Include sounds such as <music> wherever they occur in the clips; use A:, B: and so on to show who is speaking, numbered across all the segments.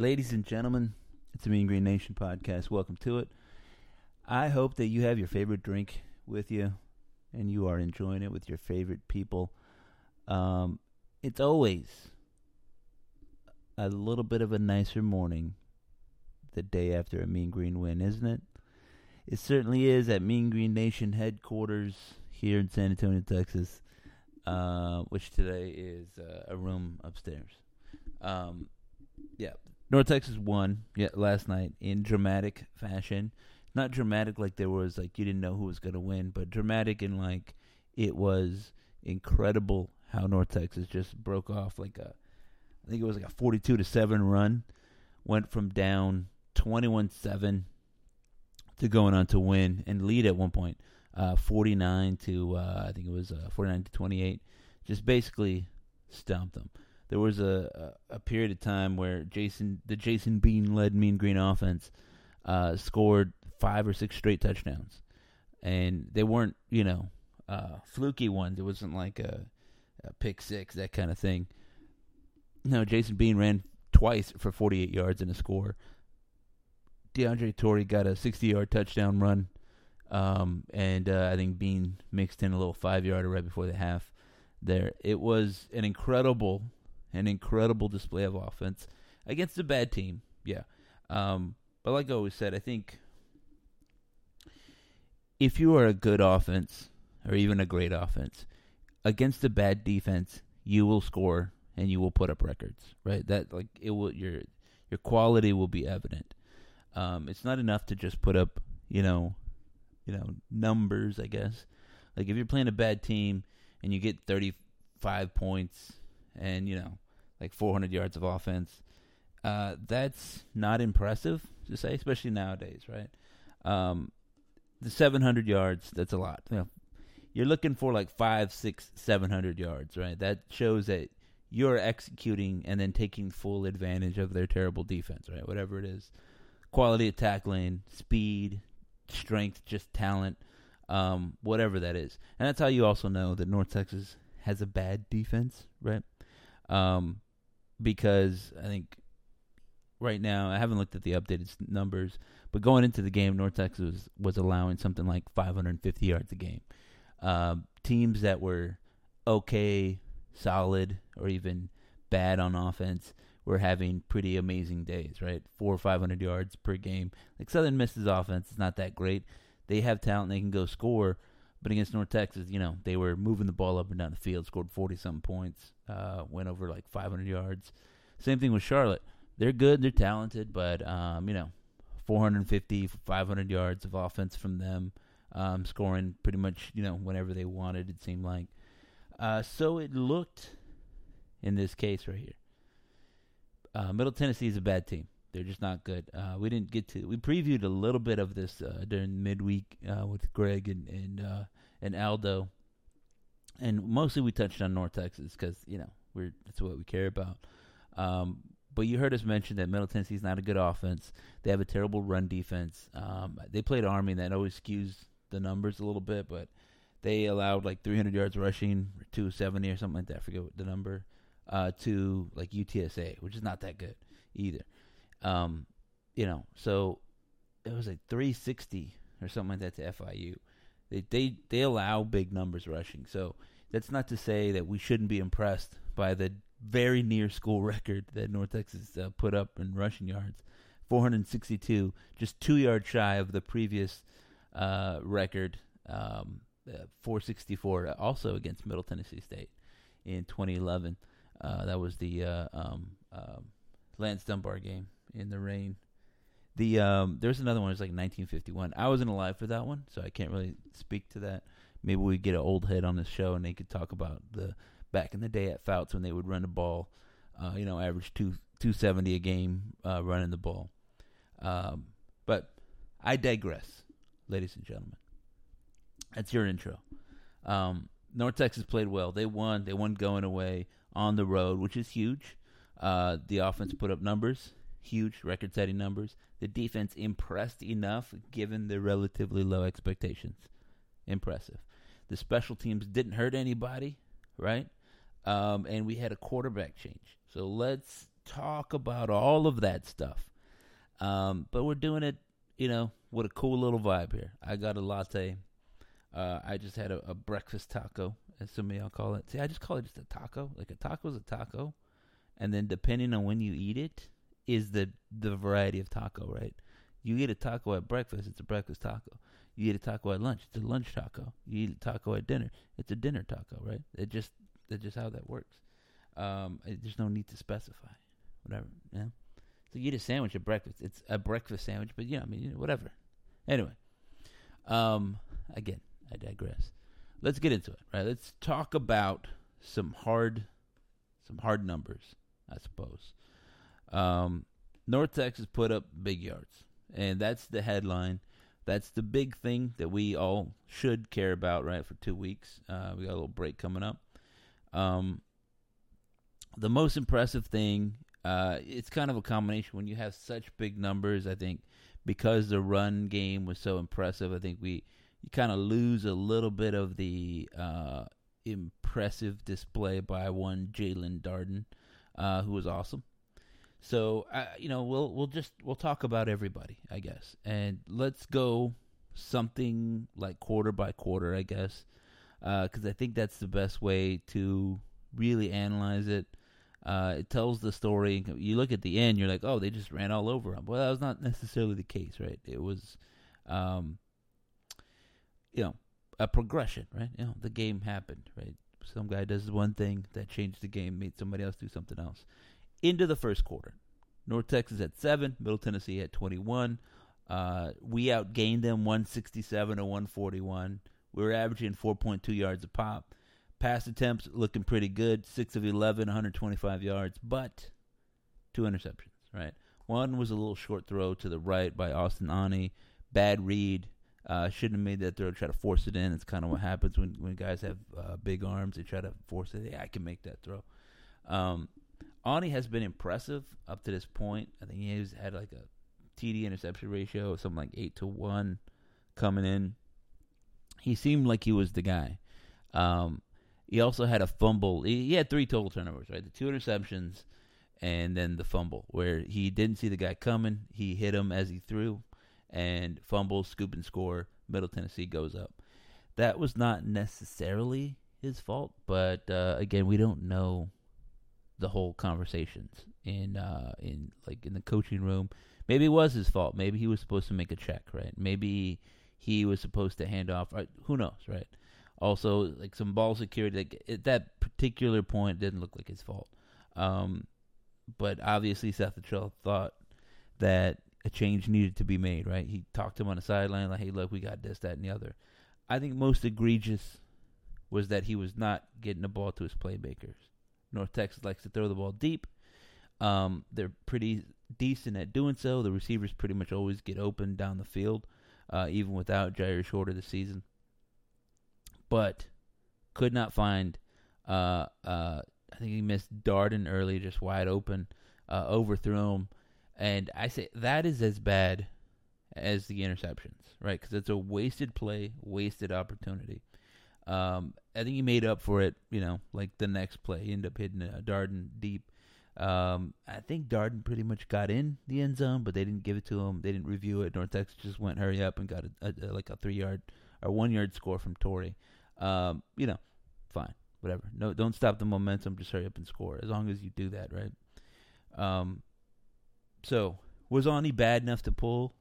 A: Ladies and gentlemen, it's the Mean Green Nation podcast. Welcome to it. I hope that you have your favorite drink with you and you are enjoying it with your favorite people. Um, it's always a little bit of a nicer morning the day after a Mean Green win, isn't it? It certainly is at Mean Green Nation headquarters here in San Antonio, Texas, uh, which today is uh, a room upstairs. Um, yeah, North Texas won yeah, last night in dramatic fashion. Not dramatic like there was like you didn't know who was going to win, but dramatic in like it was incredible how North Texas just broke off like a I think it was like a 42 to 7 run, went from down 21-7 to going on to win and lead at one point, uh, 49 to uh, I think it was uh, 49 to 28. Just basically stomped them. There was a, a, period of time where Jason the Jason Bean led Mean Green offense uh, scored five or six straight touchdowns, and they weren't you know uh, fluky ones. It wasn't like a, a pick six that kind of thing. No, Jason Bean ran twice for 48 yards and a score. DeAndre Torrey got a 60 yard touchdown run. Um, and uh, I think Bean mixed in a little five yarder right before the half there. It was an incredible, an incredible display of offense against a bad team. Yeah. Um, but like I always said, I think if you are a good offense or even a great offense against a bad defense, you will score and you will put up records, right? That like it will your your quality will be evident. Um, it's not enough to just put up, you know, you know, numbers, I guess. Like if you're playing a bad team and you get 35 points and, you know, like 400 yards of offense, uh, that's not impressive to say, especially nowadays, right? Um, the 700 yards, that's a lot. You know, you're looking for like five, six, 700 yards, right? That shows that you're executing and then taking full advantage of their terrible defense, right? Whatever it is quality of tackling, speed, strength, just talent, um, whatever that is. And that's how you also know that North Texas has a bad defense, right? Um, because I think right now I haven't looked at the updated numbers, but going into the game, North Texas was, was allowing something like 550 yards a game. Um, teams that were okay, solid, or even bad on offense were having pretty amazing days, right? Four or five hundred yards per game. Like Southern Miss's offense is not that great. They have talent; they can go score. But against North Texas, you know, they were moving the ball up and down the field, scored forty something points, uh, went over like five hundred yards. Same thing with Charlotte. They're good, they're talented, but um, you know, 450, 500 yards of offense from them, um, scoring pretty much, you know, whenever they wanted. It seemed like. Uh, so it looked in this case right here uh, Middle Tennessee is a bad team. They're just not good. Uh, we didn't get to. We previewed a little bit of this uh, during midweek uh, with Greg and and uh, and Aldo, and mostly we touched on North Texas because you know we're that's what we care about. Um, but you heard us mention that Middle Tennessee is not a good offense. They have a terrible run defense. Um, they played Army, and that always skews the numbers a little bit. But they allowed like 300 yards rushing, 270 or something like that. I forget what the number uh, to like UTSA, which is not that good either. Um, you know, so it was like 360 or something like that to FIU. They they they allow big numbers rushing, so that's not to say that we shouldn't be impressed by the very near school <laughs> record that North Texas uh, put up in rushing yards, 462, just two yards shy of the previous uh, record, um, uh, 464, also against Middle Tennessee State in 2011. Uh, that was the uh, um, uh, Lance Dunbar game in the rain. The um, there's another one. It's like 1951. I wasn't alive for that one, so I can't really speak to that. Maybe we get an old head on this show, and they could talk about the back in the day at Fouts when they would run the ball. Uh, you know, average two 270 a game uh, running the ball. Um, but I digress, ladies and gentlemen. That's your intro. Um, North Texas played well. They won. They won going away on the road, which is huge. Uh, the offense put up numbers, huge record setting numbers. The defense impressed enough given the relatively low expectations. Impressive. The special teams didn't hurt anybody, right? Um, and we had a quarterback change. So let's talk about all of that stuff. Um, but we're doing it, you know, with a cool little vibe here. I got a latte. Uh, I just had a, a, breakfast taco, as some of y'all call it. See, I just call it just a taco. Like a taco is a taco, and then depending on when you eat it, is the the variety of taco, right? You eat a taco at breakfast, it's a breakfast taco. You eat a taco at lunch, it's a lunch taco. You eat a taco at dinner, it's a dinner taco, right? It just that's just how that works. Um, there's no need to specify, whatever. Yeah. So you eat a sandwich at breakfast. It's a breakfast sandwich, but yeah, I mean, whatever. Anyway, um, again, I digress. Let's get into it. Right. Let's talk about some hard, some hard numbers. I suppose. Um, North Texas put up big yards, and that's the headline. That's the big thing that we all should care about, right? For two weeks, uh, we got a little break coming up. Um, the most impressive thing, uh, it's kind of a combination when you have such big numbers. I think because the run game was so impressive, I think we you kind of lose a little bit of the uh, impressive display by one Jaelon Darden, uh, who was awesome. So uh, you know we'll we'll just we'll talk about everybody, I guess, and let's go something like quarter by quarter, I guess, because uh, I think that's the best way to really analyze it. Uh, it tells the story. You look at the end, you're like, oh, they just ran all over him. Well, that was not necessarily the case, right? It was, um, you know, a progression, right? You know, the game happened, right? Some guy does one thing that changed the game, made somebody else do something else. Into the first quarter, North Texas at seven, Middle Tennessee at 21. Uh, we outgained them 167 to 141. We were averaging 4.2 yards a pop. Pass attempts looking pretty good. 6 of 11, 125 yards, but two interceptions, right? One was a little short throw to the right by Austin Aune, Bad read. Uh, shouldn't have made that throw. Try to force it in. It's kind of what happens when, when guys have uh, big arms. They try to force it. Yeah, I can make that throw. Um, Aune has been impressive up to this point. I think he's had like a TD interception ratio of something like 8 to 1 coming in. He seemed like he was the guy. Um, he also had a fumble. He, he had three total turnovers, right? The two interceptions and then the fumble where he didn't see the guy coming. He hit him as he threw and fumble, scoop and score. Middle Tennessee goes up. That was not necessarily his fault, but uh, again, we don't know the whole conversations in uh, in like in the coaching room. Maybe it was his fault. Maybe he was supposed to make a check, right? Maybe he was supposed to hand off. Right? Who knows, right? Also, like some ball security. Like at that particular point, didn't look like his fault. Um, but obviously, Seth Littrell thought that a change needed to be made. Right? He talked to him on the sideline, like, "Hey, look, we got this, that, and the other." I think most egregious was that he was not getting the ball to his playmakers. North Texas likes to throw the ball deep. Um, they're pretty decent at doing so. The receivers pretty much always get open down the field, uh, even without Jyaire Shorter this season but could not find. Uh, uh, I think he missed Darden early, just wide open, uh, overthrew him, and I say that is as bad as the interceptions, right? Because it's a wasted play, wasted opportunity. Um, I think he made up for it, you know, like the next play, he ended up hitting uh, Darden deep. Um, I think Darden pretty much got in the end zone, but they didn't give it to him. They didn't review it. North Texas just went hurry up and got a, a, a like a three yard or one yard score from Torrey. Um, you know, fine, whatever. No, don't stop the momentum. Just hurry up and score. As long as you do that, right? Um, so was Aune bad enough to pull?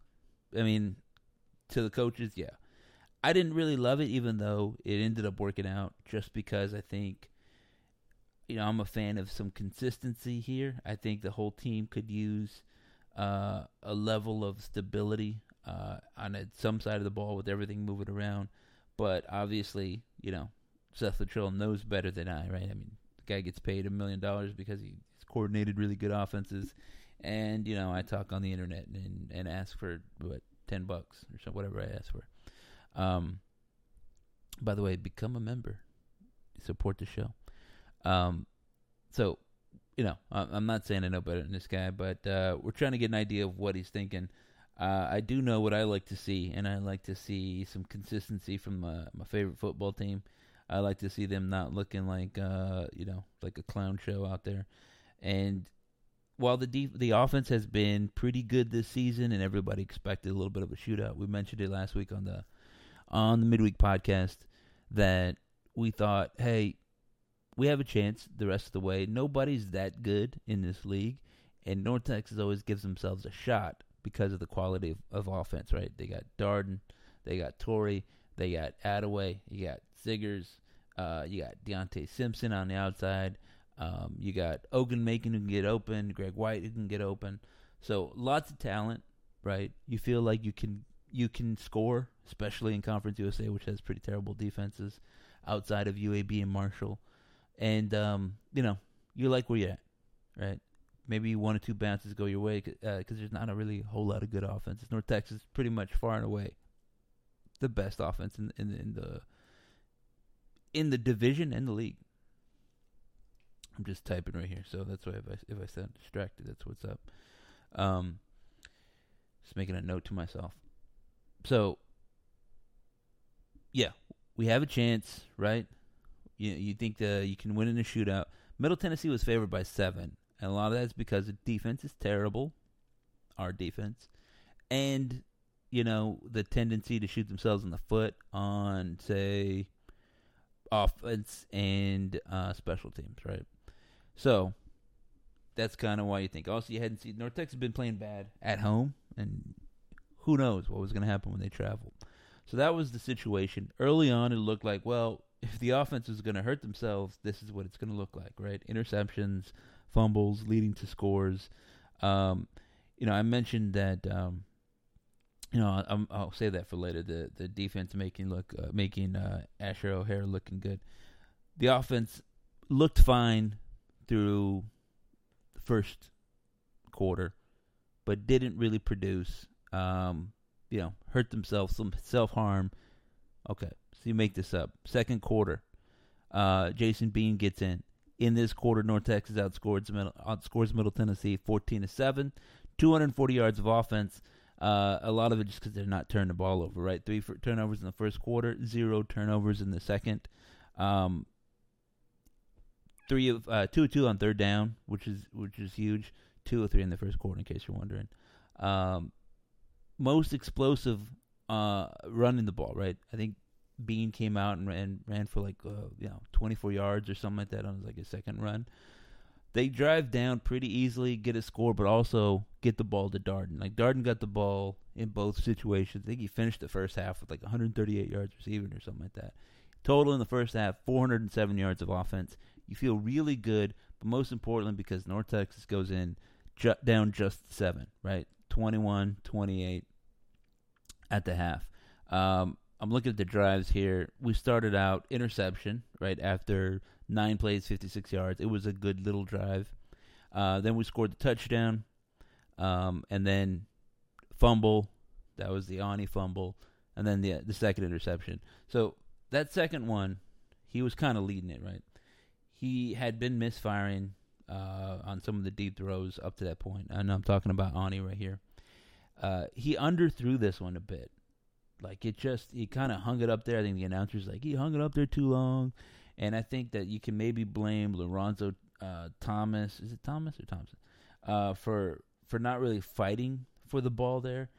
A: I mean, to the coaches, yeah. I didn't really love it, even though it ended up working out. Just because I think, you know, I'm a fan of some consistency here. I think the whole team could use uh, a level of stability uh, on a, some side of the ball with everything moving around. But obviously, you know, Seth Littrell knows better than I, right? I mean, the guy gets paid a million dollars because he's coordinated really good offenses, and you know, I talk on the internet and and ask for what ten bucks or so, whatever I ask for. Um, by the way, become a member, support the show. Um, so, you know, I'm not saying I know better than this guy, but uh, we're trying to get an idea of what he's thinking. Uh, I do know what I like to see, and I like to see some consistency from my, favorite football team. I like to see them not looking like uh, you know like a clown show out there. And while the def- the offense has been pretty good this season, and everybody expected a little bit of a shootout, we mentioned it last week on the on the midweek podcast that we thought, hey, we have a chance the rest of the way. Nobody's that good in this league, and North Texas always gives themselves a shot because of the quality of, of offense. Right? They got Darden, they got Torrey, they got Adaway, you got Siggers, uh, you got Deonte Simpson on the outside. Um, you got Ogunmakin who can get open, Greg White who can get open. So lots of talent, right? You feel like you can you can score, especially in Conference USA, which has pretty terrible defenses outside of UAB and Marshall. And um, you know, you like where you're at, right? Maybe one or two bounces go your way because uh, there's not a really whole lot of good offenses. North Texas is pretty much far and away the best offense in in, in the in the division and the league. I'm just typing right here, so that's why if I if I sound distracted, that's what's up. Um, just making a note to myself. So, yeah, we have a chance, right? You you think that you can win in a shootout? Middle Tennessee was favored by seven, and a lot of that's because the defense is terrible, our defense, and you know the tendency to shoot themselves in the foot on say offense and uh, special teams, right? So that's kind of why you think. Also, you hadn't seen North Texas been playing bad at home, and who knows what was going to happen when they traveled. So that was the situation. Early on, it looked like, well, <laughs> if the offense is going to hurt themselves, this is what it's going to look like, right? Interceptions, fumbles, leading to scores. Um, you know, I mentioned that. Um, you know, i will say that for later. The the defense making look uh, making uh, Asher O'Hara looking good. The offense looked fine through the first quarter, but didn't really produce. Um, you know, hurt themselves, some self harm. Okay, so you make this up. Second quarter, uh, Jason Bean gets in. In this quarter, North Texas outscores Middle, outscores Middle Tennessee 14 to 7, 240 yards of offense. Uh, a lot of it just because they're not turning the ball over, right? Three turnovers in the first quarter, zero turnovers in the second. Um, three of uh, two two on third down, which is which is huge. Two or three in the first quarter, in case you're wondering. Um, most explosive uh, running the ball, right? I think Bean came out and ran ran for like uh, you know 24 yards or something like that on like a second run. They drive down pretty easily, get a score, but also get the ball to Darden. Like Darden got the ball in both situations. I think he finished the first half with like 138 yards receiving or something like that. Total in the first half, 407 yards of offense. You feel really good, but most importantly, because North Texas goes in ju- down just seven, right? 21, 28 at the half. Um, I'm looking at the drives here. We started out interception, right, after nine plays, 56 yards. It was a good little drive. Uh, then we scored the touchdown, um, and then fumble. That was the Aune fumble, and then the the second interception. So that second one, he was kind of leading it, right? he had been misfiring uh, on some of the deep throws up to that point. And I'm talking about Aune right here. Uh, he underthrew this one a bit. Like it just, he kind of hung it up there. I think the announcer's like, he hung it up there too long. And I think that you can maybe blame Lorenzo uh, Thomas. Is it Thomas or Thompson? Uh, for for not really fighting for the ball there.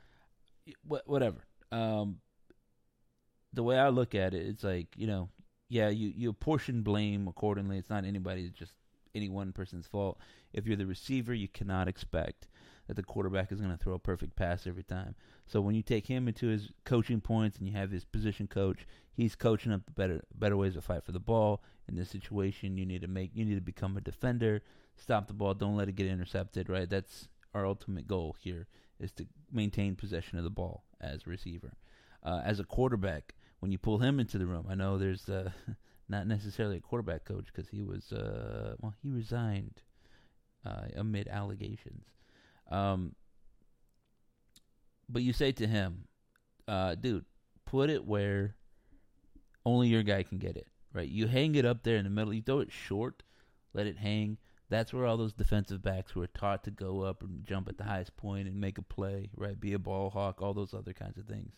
A: Wh- whatever. Um, the way I look at it, it's like you know yeah, you you apportion blame accordingly. It's not anybody, just any one person's fault. If you're the receiver, you cannot expect that the quarterback is going to throw a perfect pass every time. So when you take him into his coaching points and you have his position coach, he's coaching up better better ways to fight for the ball. In this situation, you need to make you need to become a defender, stop the ball, don't let it get intercepted. Right, that's our ultimate goal here is to maintain possession of the ball as a receiver. Uh, as a quarterback, when you pull him into the room. I know there's uh, <laughs> not necessarily a quarterback coach because he was uh, well, he resigned uh, amid allegations. Um, but you say to him, uh, "Dude, put it where only your guy can get it." Right? You hang it up there in the middle. You throw it short, let it hang. That's where all those defensive backs who are taught to go up and jump at the highest point and make a play, right? Be a ball hawk, all those other kinds of things.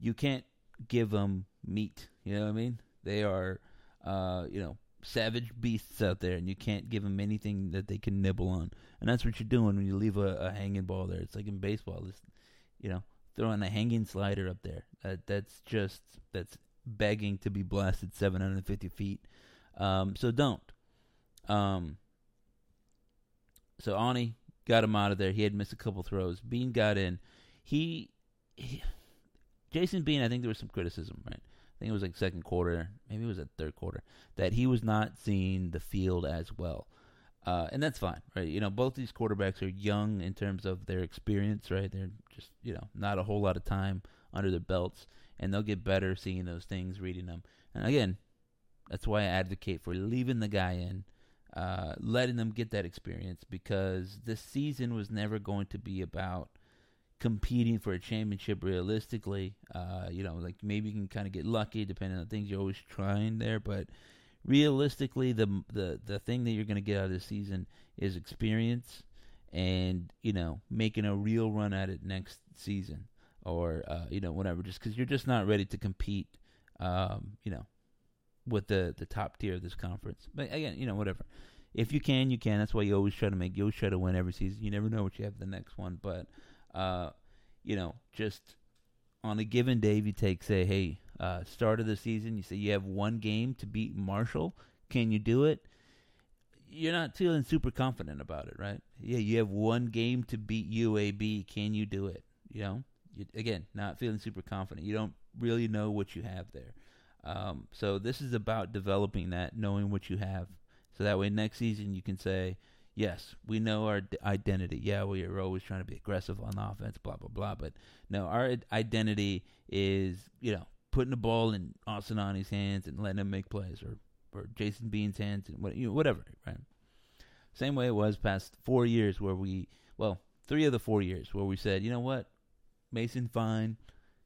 A: You can't give them meat. You know what I mean? They are, uh, you know, savage beasts out there, and you can't give them anything that they can nibble on. And that's what you're doing when you leave a, a hanging ball there. It's like in baseball, just you know, throwing a hanging slider up there. That that's just that's begging to be blasted 750 feet. Um, so don't. Um, so Aune got him out of there. He had missed a couple throws. Bean got in. He, he Jason Bean, I think there was some criticism, right? I think it was like second quarter, maybe it was at third quarter, that he was not seeing the field as well. Uh, and that's fine, right? You know, both these quarterbacks are young in terms of their experience, right? They're just, you know, not a whole lot of time under their belts, and they'll get better seeing those things, reading them. And again, that's why I advocate for leaving the guy in, uh, letting them get that experience, because this season was never going to be about competing for a championship realistically. Uh, you know, like maybe you can kind of get lucky depending on things you're always trying there, but realistically, the the the thing that you're going to get out of this season is experience, and you know, making a real run at it next season, or uh, you know, whatever. Just because you're just not ready to compete, um, you know, with the the top tier of this conference. But again, you know, whatever. If you can, you can. That's why you always try to make. You always try to win every season. You never know what you have the next one, but uh, you know, just on a given day, if you take, say, hey, uh, start of the season, you say you have one game to beat Marshall. Can you do it? You're not feeling super confident about it, right? Yeah, you have one game to beat UAB. Can you do it? You know, you, again, not feeling super confident. You don't really know what you have there. Um, so this is about developing that, knowing what you have, so that way next season you can say, yes, we know our identity. Yeah, we are always trying to be aggressive on offense, blah blah blah. But no, our identity is you know putting the ball in Austin Aune's hands and letting him make plays, or or Jason Bean's hands and what you know, whatever, right? Same way it was past four years where we, well, three of the four years where we said, you know what, Mason Fine,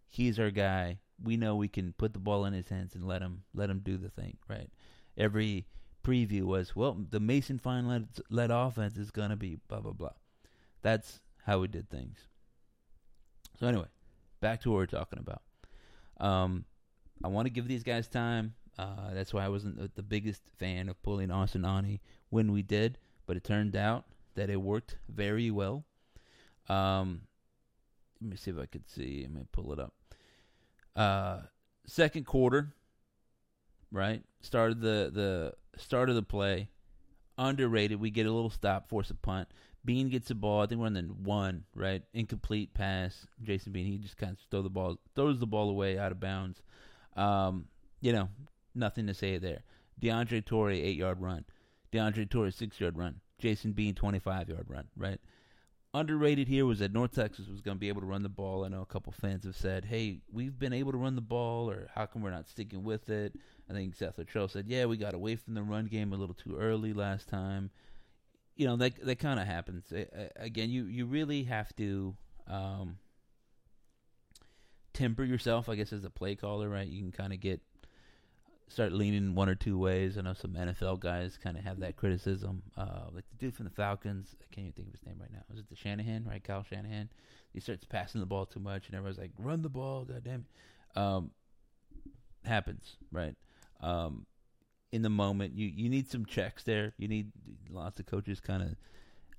A: he's our guy. We know we can put the ball in his hands and let him let him do the thing, right? Every preview was, well, the Mason Fine led, led offense is going to be blah, blah, blah. That's how we did things. So, anyway, back to what we're talking about. Um, I want to give these guys time. Uh, that's why I wasn't the biggest fan of pulling Austin Aune when we did, but it turned out that it worked very well. Um, let me see if I could see. Let me pull it up. Uh, second quarter, right? Started the the start of the play. Underrated. We get a little stop, force a punt. Bean gets the ball. I think we're on the one, right? Incomplete pass. Jason Bean. He just kind of throw the ball, throws the ball away out of bounds. Um, you know, nothing to say there. DeAndre Torrey eight yard run. DeAndre Torrey six yard run. Jason Bean twenty five yard run. Right underrated here was that North Texas was going to be able to run the ball. I know a couple fans have said, "Hey, we've been able to run the ball, or how come we're not sticking with it?" I think Seth Littrell said, "Yeah, we got away from the run game a little too early last time." You know that that kind of happens. Again, you you really have to um, temper yourself, I guess, as a play caller, right? You can kind of get start leaning one or two ways. I know some NFL guys kind of have that criticism. Uh, like the dude from the Falcons, I can't even think of his name right now. Was it the Shanahan, right? Kyle Shanahan. He starts passing the ball too much, and everyone's like, "Run the ball, goddamn!" Um, happens, right? Um, in the moment, you you need some checks there. You need lots of coaches kind of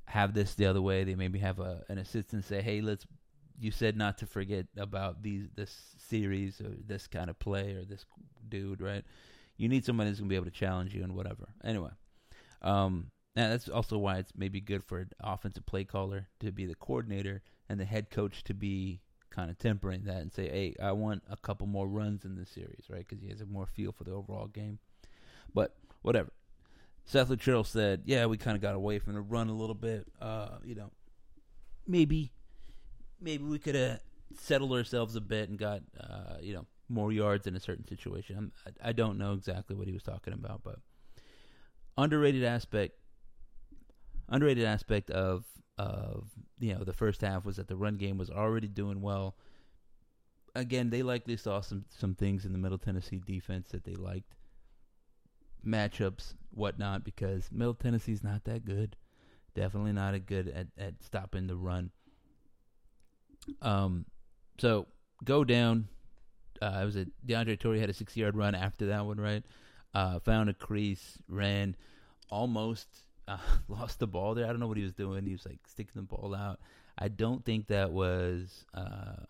A: have this the other way. They maybe have a an assistant say, "Hey, let's." You said not to forget about these this series or this kind of play or this dude, right? You need somebody that's gonna be able to challenge you and whatever. Anyway, um, now that's also why it's maybe good for an offensive play caller to be the coordinator and the head coach to be kind of tempering that and say, "Hey, I want a couple more runs in this series, right? Because he has a more feel for the overall game." But whatever. Seth Littrell said, "Yeah, we kind of got away from the run a little bit. Uh, you know, maybe, maybe we could have settled ourselves a bit and got, uh, you know, more yards in a certain situation. I, I don't know exactly what he was talking about, but underrated aspect, underrated aspect of of you know the first half was that the run game was already doing well. Again, they likely saw some some things in the Middle Tennessee defense that they liked, matchups, whatnot, because Middle Tennessee's not that good. Definitely not a good at, at stopping the run. Um, so go down, uh, it was a DeAndre Torrey had a 60 yard run after that one, right? uh, found a crease, ran, almost uh, <laughs> lost the ball there. I don't know what he was doing. He was like sticking the ball out. I don't think that was uh,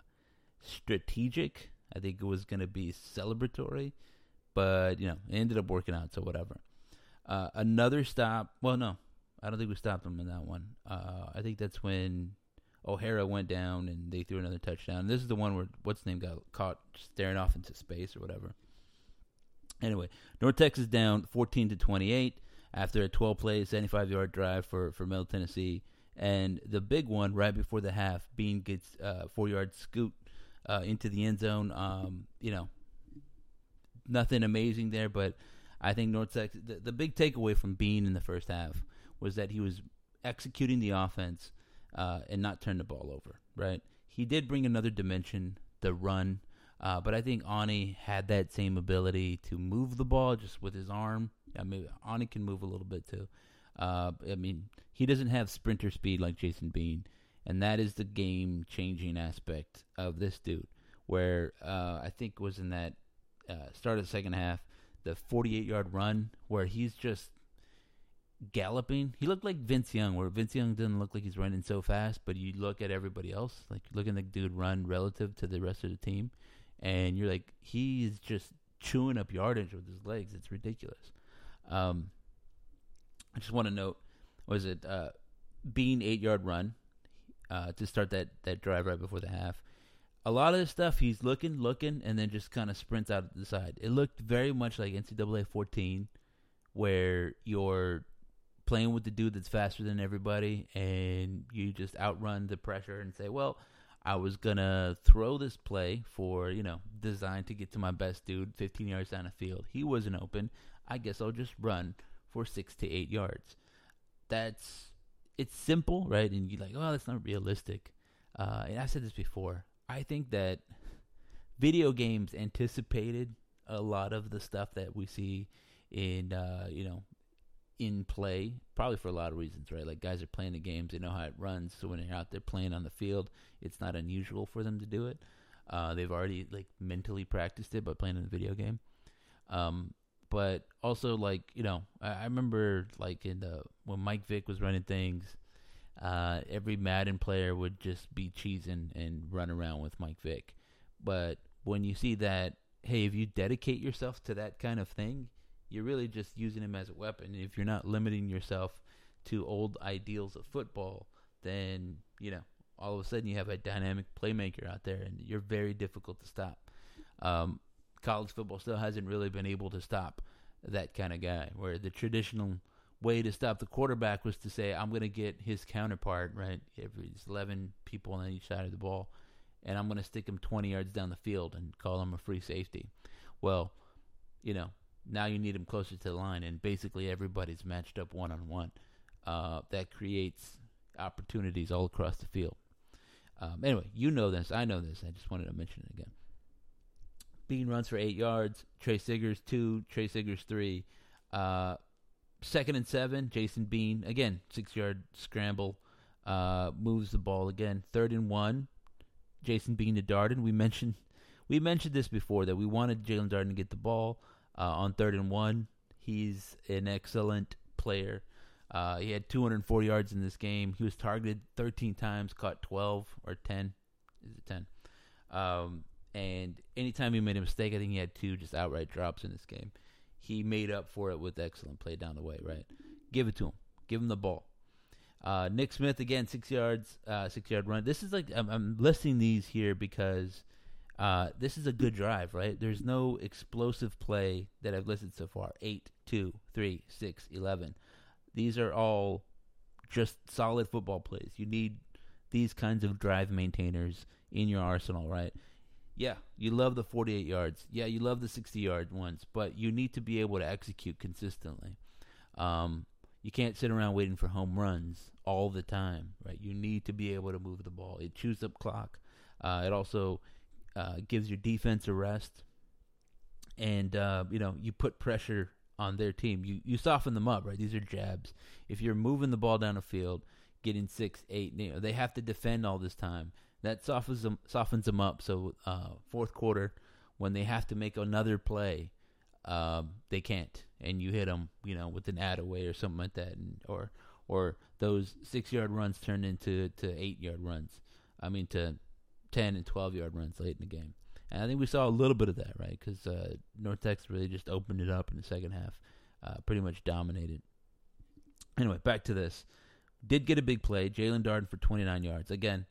A: strategic. I think it was going to be celebratory, but you know, it ended up working out. So whatever. Uh, another stop. Well, no, I don't think we stopped him in that one. Uh, I think that's when O'Hara went down and they threw another touchdown. This is the one where what's name got caught staring off into space or whatever. Anyway, North Texas down 14 to 28 after a 12 play, 75 yard drive for for Middle Tennessee, and the big one right before the half, Bean gets uh, four yard scoot uh, into the end zone. Um, you know, nothing amazing there, but I think North Texas. The, the big takeaway from Bean in the first half was that he was executing the offense uh, and not turn the ball over. Right? He did bring another dimension, the run. Uh, but I think Aune had that same ability to move the ball just with his arm. I mean, Aune can move a little bit too. Uh, I mean, he doesn't have sprinter speed like Jason Bean, and that is the game changing aspect of this dude. Where uh, I think it was in that uh, start of the second half, the 48 yard run where he's just galloping. He looked like Vince Young, where Vince Young doesn't look like he's running so fast, but you look at everybody else, like looking at the dude run relative to the rest of the team, and you're like, he's just chewing up yardage with his legs. It's ridiculous. Um, I just want to note, was it uh, Bean eight yard run uh, to start that that drive right before the half? A lot of the stuff he's looking, looking, and then just kind of sprints out to the side. It looked very much like NCAA 14, where you're playing with the dude that's faster than everybody, and you just outrun the pressure and say, "Well, I was gonna throw this play for you know designed to get to my best dude, 15 yards down the field. He wasn't open. I guess I'll just run for six to eight yards. That's it's simple, right? And you're like, oh, that's not realistic. Uh, and I've said this before. I think that video games anticipated a lot of the stuff that we see in uh, you know in play, probably for a lot of reasons, right? Like guys are playing the games, they know how it runs, so when they're out there playing on the field, it's not unusual for them to do it. Uh, they've already like mentally practiced it by playing in the video game. Um, but also like you know, I, I remember like in the when Mike Vick was running things, uh, every Madden player would just be cheesing and run around with Mike Vick. But when you see that, hey, if you dedicate yourself to that kind of thing, you're really just using him as a weapon. If you're not limiting yourself to old ideals of football, then you know all of a sudden you have a dynamic playmaker out there, and you're very difficult to stop. Um, college football still hasn't really been able to stop that kind of guy. Where the traditional way to stop the quarterback was to say, "I'm going to get his counterpart right. Every 11 people on each side of the ball, and I'm going to stick him 20 yards down the field and call him a free safety." Well, you know, now you need him closer to the line, and basically everybody's matched up one on one. That creates opportunities all across the field. Um, anyway, you know this. I know this. I just wanted to mention it again. Bean runs for eight yards. Trey Siggers two. Trey Siggers three. Uh, second and seven. Jason Bean again six yard scramble. Uh, moves the ball again. Third and one. Jason Bean to Darden. We mentioned we mentioned this before that we wanted Jaelon Darden to get the ball uh, on third and one. He's an excellent player. Uh, he had 204 yards in this game. He was targeted 13 times, caught 12 or 10. Is it 10? Um, and anytime he made a mistake, I think he had two just outright drops in this game. He made up for it with excellent play down the way, right? Give it to him. Give him the ball. Uh, Nick Smith again, six yards, uh, six yard run. This is like I'm, I'm listing these here because uh, this is a good drive, right? There's no explosive play that I've listed so far. Eight, two, three, six, eleven. These are all just solid football plays. You need these kinds of drive maintainers in your arsenal, right? Yeah, you love the 48 yards. Yeah, you love the 60 yard ones, but you need to be able to execute consistently. Um, you can't sit around waiting for home runs all the time, right? You need to be able to move the ball. It chews up clock. Uh, it also uh, gives your defense a rest, and uh, you know you put pressure on their team. You you soften them up, right? These are jabs. If you're moving the ball down the field, getting six, eight, you know, they have to defend all this time. That softens them softens them up. So uh, fourth quarter, when they have to make another play, um, they can't, and you hit them, you know, with an Adaway or something like that, and, or or those six yard runs turn into to eight yard runs. I mean, to ten and twelve yard runs late in the game. And I think we saw a little bit of that, right? Because uh, North Texas really just opened it up in the second half, uh, pretty much dominated. Anyway, back to this. Did get a big play. Jaelon Darden for 29 yards. Again,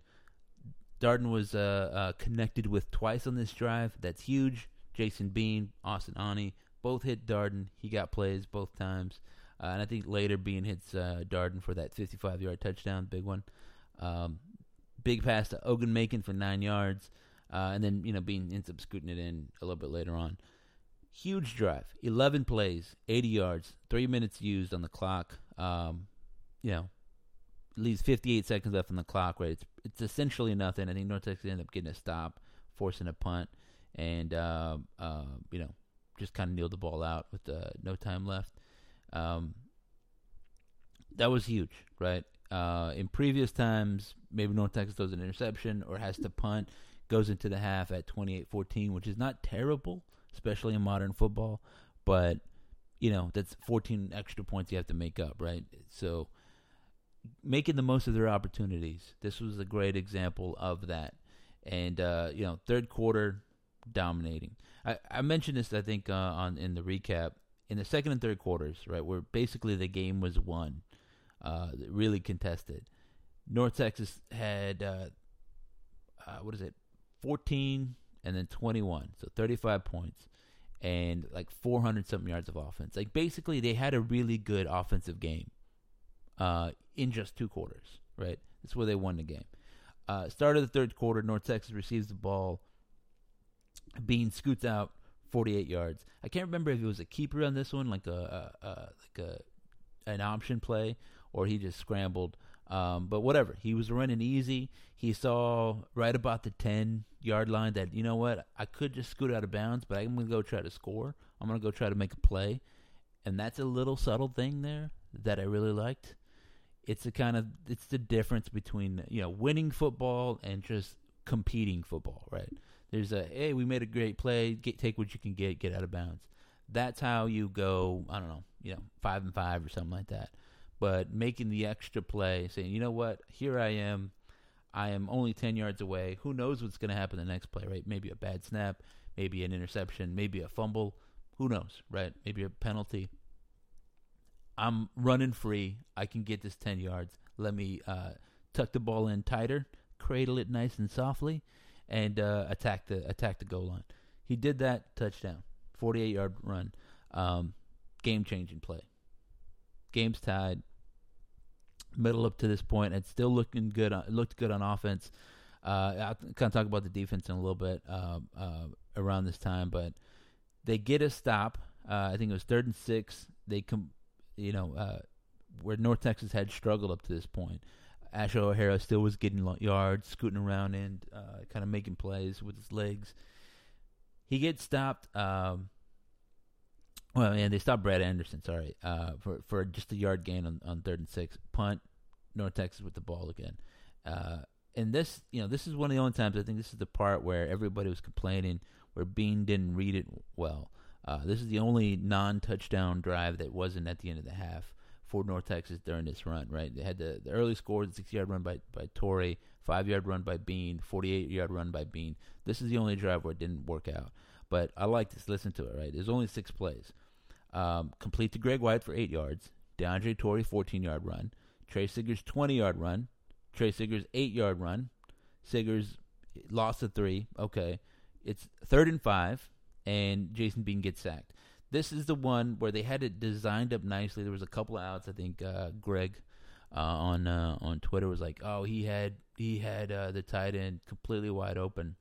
A: Darden was uh, uh, connected with twice on this drive. That's huge. Jason Bean, Austin Aune, both hit Darden. He got plays both times. Uh, and I think later Bean hits uh, Darden for that 55 yard touchdown, big one. Um, big pass to Ogunmakin for nine yards. Uh, and then, you know, Bean ends up scooting it in a little bit later on. Huge drive. 11 plays, 80 yards, three minutes used on the clock. Um, you know, leaves 58 seconds left on the clock, right? It's, it's essentially nothing. I think North Texas ended up getting a stop, forcing a punt, and, uh, uh, you know, just kind of kneeled the ball out with uh, no time left. Um, that was huge, right? Uh, in previous times, maybe North Texas throws an interception or has to punt, goes into the half at 28-14, which is not terrible, especially in modern football, but you know that's 14 extra points you have to make up, right? So making the most of their opportunities. This was a great example of that, and uh, you know, third quarter dominating. I, I mentioned this, I think, uh, on in the recap in the second and third quarters, right, where basically the game was won, uh, really contested. North Texas had uh, uh, what is it, fourteen and then twenty-one, so thirty-five points, and like four hundred something yards of offense. Like basically, they had a really good offensive game uh, in just two quarters. Right, that's where they won the game. Uh, start of the third quarter, North Texas receives the ball. Bean scoots out 48 yards. I can't remember if it was a keeper on this one, like a, a, a like a an option play, or he just scrambled. Um, but whatever, he was running easy. He saw right about the 10 yard line that you know what, I could just scoot out of bounds, but I'm gonna go try to score. I'm gonna go try to make a play, and that's a little subtle thing there that I really liked. It's a kind of it's the difference between you know winning football and just competing football, right? There's a hey, we made a great play. Get take what you can get. Get out of bounds. That's how you go. I don't know, you know, five and five or something like that. But making the extra play, saying, you know what, here I am. I am only ten yards away. Who knows what's going to happen the next play? Right? Maybe a bad snap. Maybe an interception. Maybe a fumble. Who knows? Right? Maybe a penalty. I'm running free. I can get this 10 yards. Let me uh, tuck the ball in tighter, cradle it nice and softly, and uh, attack the attack the goal line. He did that touchdown, 48 yard run, um, game changing play. Game's tied. Middle up to this point, it's still looking good. On, looked good on offense. Uh, I'll kind of talk about the defense in a little bit uh, uh, around this time, but they get a stop. Uh, I think it was third and six. They come, you know, uh, where North Texas had struggled up to this point. Asher O'Hara still was getting yards, scooting around and uh, kind of making plays with his legs. He gets stopped. Um, well, and they stopped Brad Anderson. Sorry, uh, for for just a yard gain on, on third and six. Punt. North Texas with the ball again. Uh, and this, you know, this is one of the only times I think this is the part where everybody was complaining where Bean didn't read it well. Uh, this is the only non-touchdown drive that wasn't at the end of the half for North Texas during this run, right? They had the, the early score, the six yard run by, by Torrey, five yard run by Bean, 48 yard run by Bean. This is the only drive where it didn't work out. But I like this. Listen to it, right? There's only six plays. Um, complete to Greg White for eight yards. DeAndre Torrey, 14 yard run. Trey Siggers, 20 yard run. Trey Siggers, 8 yard run. Siggers lost a three. Okay. It's third and five, and Jason Bean gets sacked. This is the one where they had it designed up nicely. There was a couple of outs. I think uh, Greg uh, on uh, on Twitter was like, "Oh, he had he had uh, the tight end completely wide open."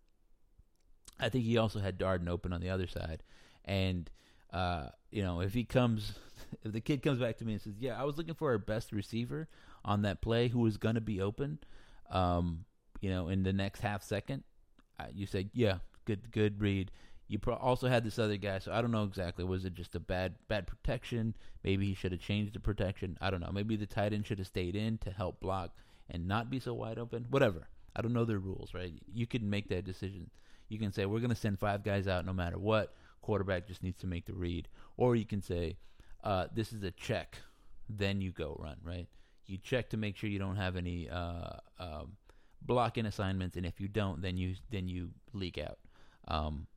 A: I think he also had Darden open on the other side, and uh, you know if he comes, <laughs> if the kid comes back to me and says, "Yeah, I was looking for our best receiver on that play who was going to be open," um, you know, in the next half second, you say, "Yeah, good good read." You pro- also had this other guy, so I don't know exactly. Was it just a bad bad protection? Maybe he should have changed the protection. I don't know. Maybe the tight end should have stayed in to help block and not be so wide open. Whatever. I don't know their rules, right? You can make that decision. You can say we're going to send five guys out no matter what. quarterback just needs to make the read, or you can say, uh, "This is a check." Then you go run right. You check to make sure you don't have any uh, um, blocking assignments, and if you don't, then you then you leak out. Um,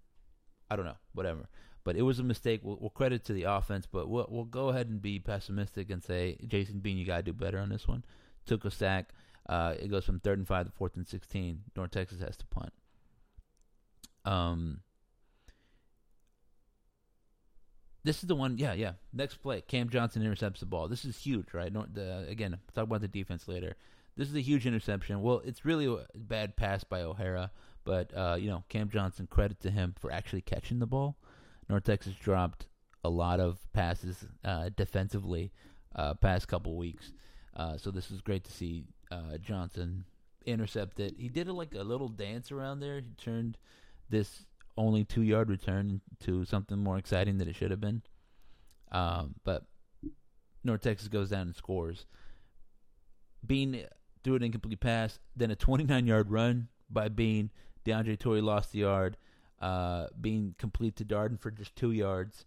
A: I don't know, whatever. But it was a mistake. We'll, we'll credit to the offense, but we'll, we'll go ahead and be pessimistic and say Jason Bean, you got to do better on this one. Took a sack. Uh, it goes from third and five to fourth and sixteen. North Texas has to punt. Um, this is the one. Yeah, yeah. Next play, Cam Johnson intercepts the ball. This is huge, right? North, the, again, talk about the defense later. This is a huge interception. Well, it's really a bad pass by O'Hara, but uh, you know, Cam Johnson, credit to him for actually catching the ball. North Texas dropped a lot of passes uh, defensively uh, past couple weeks, uh, so this was great to see uh, Johnson intercept it. He did a, like a little dance around there. He turned this only two yard return to something more exciting than it should have been. Um, but North Texas goes down and scores. Bean threw an incomplete pass, then a 29 yard run by Bean. DeAndre Torrey lost the yard uh, Bean complete to Darden for just two yards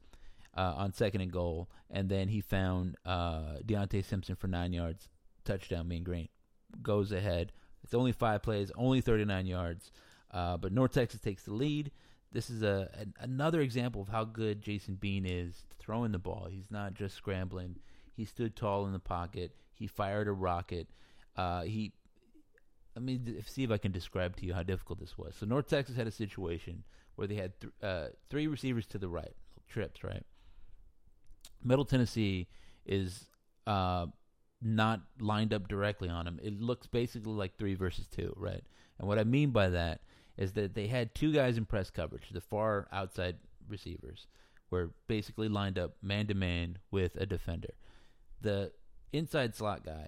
A: uh, on second and goal, and then he found uh, Deonte Simpson for nine yards, touchdown. Mean Green goes ahead. It's only five plays, only 39 yards, uh, but North Texas takes the lead. This is a an, another example of how good Jason Bean is throwing the ball. He's not just scrambling. He stood tall in the pocket. He fired a rocket. Uh, he let me see if I can describe to you how difficult this was. So North Texas had a situation where they had th- uh, three receivers to the right, trips, right? Middle Tennessee is uh, not lined up directly on them. It looks basically like three versus two, right? And what I mean by that is that they had two guys in press coverage, the far outside receivers, were basically lined up man to man with a defender. The inside slot guy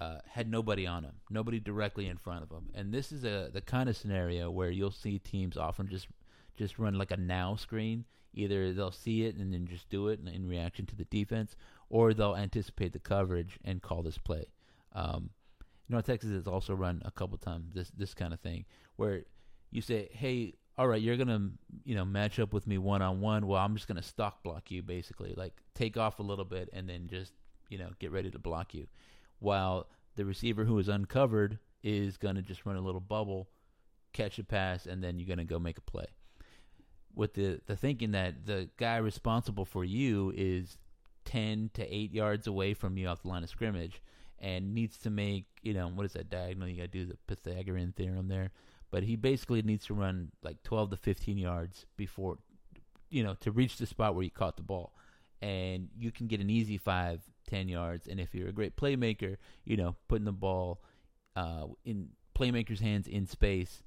A: uh, had nobody on him, nobody directly in front of him, and this is a the kind of scenario where you'll see teams often just just run like a now screen. Either they'll see it and then just do it in, in reaction to the defense, or they'll anticipate the coverage and call this play. Um, North Texas has also run a couple times this this kind of thing where you say, "Hey, all right, you're gonna you know match up with me one on one. Well, I'm just gonna stalk block you, basically, like take off a little bit and then just you know get ready to block you." While the receiver who is uncovered is gonna just run a little bubble, catch a pass, and then you're gonna go make a play with the the thinking that the guy responsible for you is 10 to 8 yards away from you off the line of scrimmage and needs to make, you know, what is that diagonal? You got to do the Pythagorean theorem there. But he basically needs to run like 12 to 15 yards before, you know, to reach the spot where you caught the ball. And you can get an easy five, 10 yards. And if you're a great playmaker, you know, putting the ball uh, in playmaker's hands in space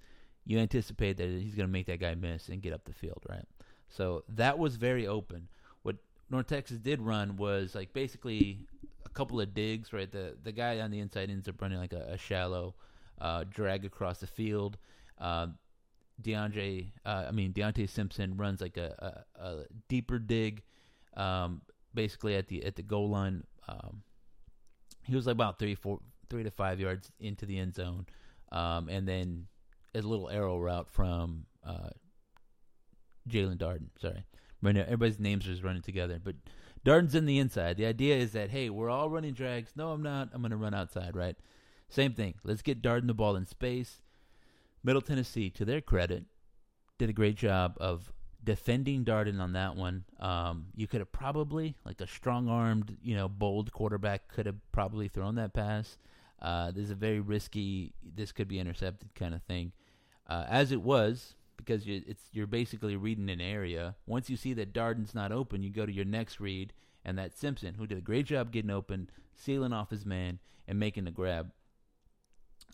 A: you anticipate that he's going to make that guy miss and get up the field, right? So that was very open. What North Texas did run was like basically a couple of digs, right? The the guy on the inside ends up running like a, a shallow uh, drag across the field. Uh, DeAndre, uh, I mean Deonte Simpson runs like a, a, a deeper dig, um, basically at the at the goal line. Um, he was like about three, four, three to five yards into the end zone, um, and then a little arrow route from uh, Jaelon Darden. Sorry, right now everybody's names are running together, but Darden's in the inside. The idea is that hey, we're all running drags. No, I'm not. I'm going to run outside. Right. Same thing. Let's get Darden the ball in space. Middle Tennessee, to their credit, did a great job of defending Darden on that one. Um, you could have probably, like a strong-armed, you know, bold quarterback, could have probably thrown that pass. Uh, this is a very risky. This could be intercepted kind of thing. Uh, as it was, because you, it's you're basically reading an area. Once you see that Darden's not open, you go to your next read, and that Simpson, who did a great job getting open, sealing off his man, and making the grab.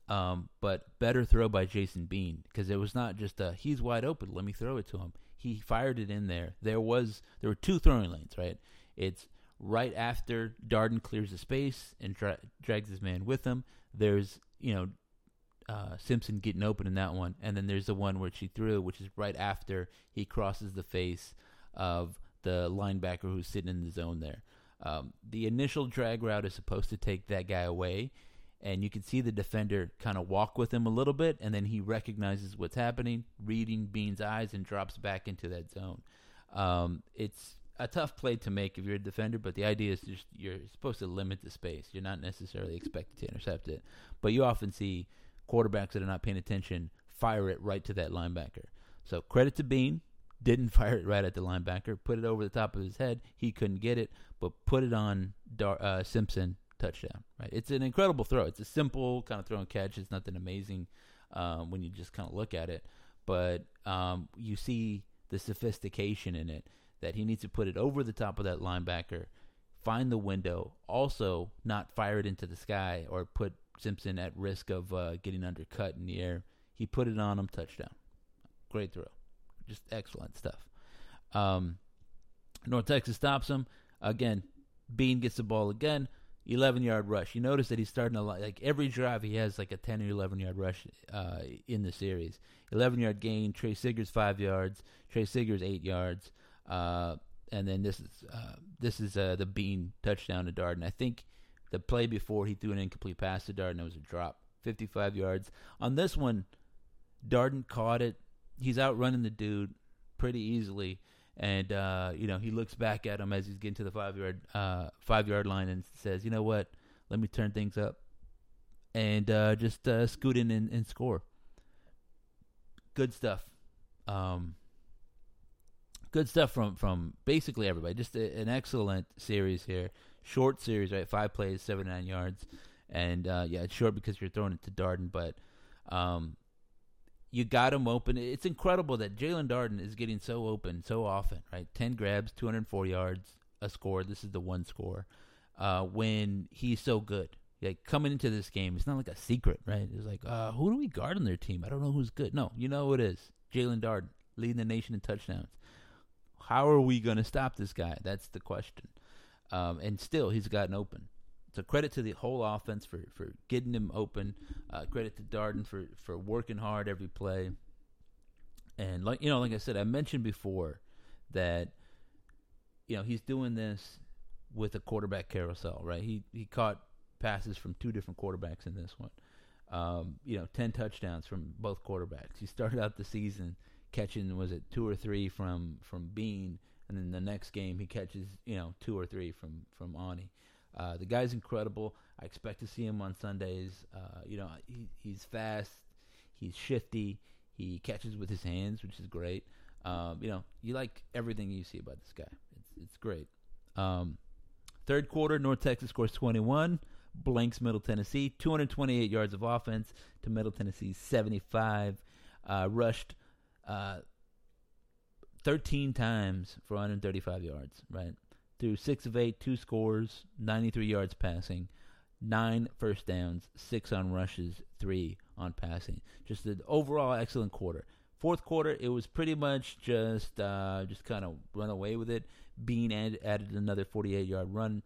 A: Um, but better throw by Jason Bean because it was not just a he's wide open. Let me throw it to him. He fired it in there. There was there were two throwing lanes, right? It's right after Darden clears the space and dra- drags his man with him. There's you know uh, Simpson getting open in that one, and then there's the one where she threw, which is right after he crosses the face of the linebacker who's sitting in the zone there. Um, the initial drag route is supposed to take that guy away, and you can see the defender kind of walk with him a little bit, and then he recognizes what's happening, reading Bean's eyes, and drops back into that zone. Um, it's a tough play to make if you're a defender, but the idea is just you're supposed to limit the space. You're not necessarily expected to intercept it, but you often see quarterbacks that are not paying attention fire it right to that linebacker. So credit to Bean, didn't <laughs> fire it right at the linebacker, put it over the top of his head. He couldn't get it, but put it on Dar- uh, Simpson touchdown. Right, it's an incredible throw. It's a simple kind of throw and catch. It's nothing amazing um, when you just kind of look at it, but um, you see the sophistication in it that he needs to put it over the top of that linebacker, find the window, also not fire it into the sky or put Simpson at risk of uh, getting undercut in the air. He put it on him, touchdown. Great throw. Just excellent stuff. Um, North Texas stops him. Again, Bean gets the ball again. 11 yard rush. You notice that he's starting to like every drive he has like a 10 or 11 yard rush uh, in the series. 11 yard gain. Trey Siggers five yards. Trey Siggers eight yards. Uh, and then this is uh, this is uh, the Bean touchdown to Darden. I think the play before he threw an incomplete pass to Darden. It was a drop, 55 yards. On this one, Darden caught it. He's outrunning the dude pretty easily, and uh, you know he looks back at him as he's getting to the five yard uh, five yard line and says, "You know what? Let me turn things up and uh, just uh, scoot in and, and score." Good stuff. Um, good stuff from from basically everybody. Just a, an excellent series here. Short series, right? Five plays, seventy nine yards, and uh, yeah, it's short because you're throwing it to Darden, but um, you got him open. It's incredible that Jaelon Darden is getting so open so often, right? Ten grabs, two hundred four yards, a score. This is the one score. Uh, when he's so good, like coming into this game, it's not like a secret, right? It's like, uh, who do we guard on their team? I don't know who's good. No, you know who it is. Jaelon Darden leading the nation in touchdowns how are we going to stop this guy? That's the question. Um, and still, he's gotten open. So credit to the whole offense for, for getting him open. Uh, credit to Darden for, for working hard every play. And like you know, like I said, I mentioned before that you know he's doing this with a quarterback carousel, right? He he caught passes from two different quarterbacks in this one. Um, you know, ten touchdowns from both quarterbacks. He started out the season catching was it two or three from from Bean, and then the next game he catches you know two or three from from Aune. Uh, the guy's incredible. I expect to see him on Sundays. Uh, you know he, he's fast, he's shifty, he catches with his hands, which is great. Um, you know you like everything you see about this guy. It's it's great. Um, third quarter, North Texas scores 21 blanks Middle Tennessee. 228 yards of offense to Middle Tennessee's 75. Uh, rushed uh, 13 times for 135 yards, right? Through six of eight, two scores, 93 yards passing, nine first downs, six on rushes, three on passing. Just an overall excellent quarter. Fourth quarter, it was pretty much just uh, just kind of run away with it. Bean add, added another 48 yard run.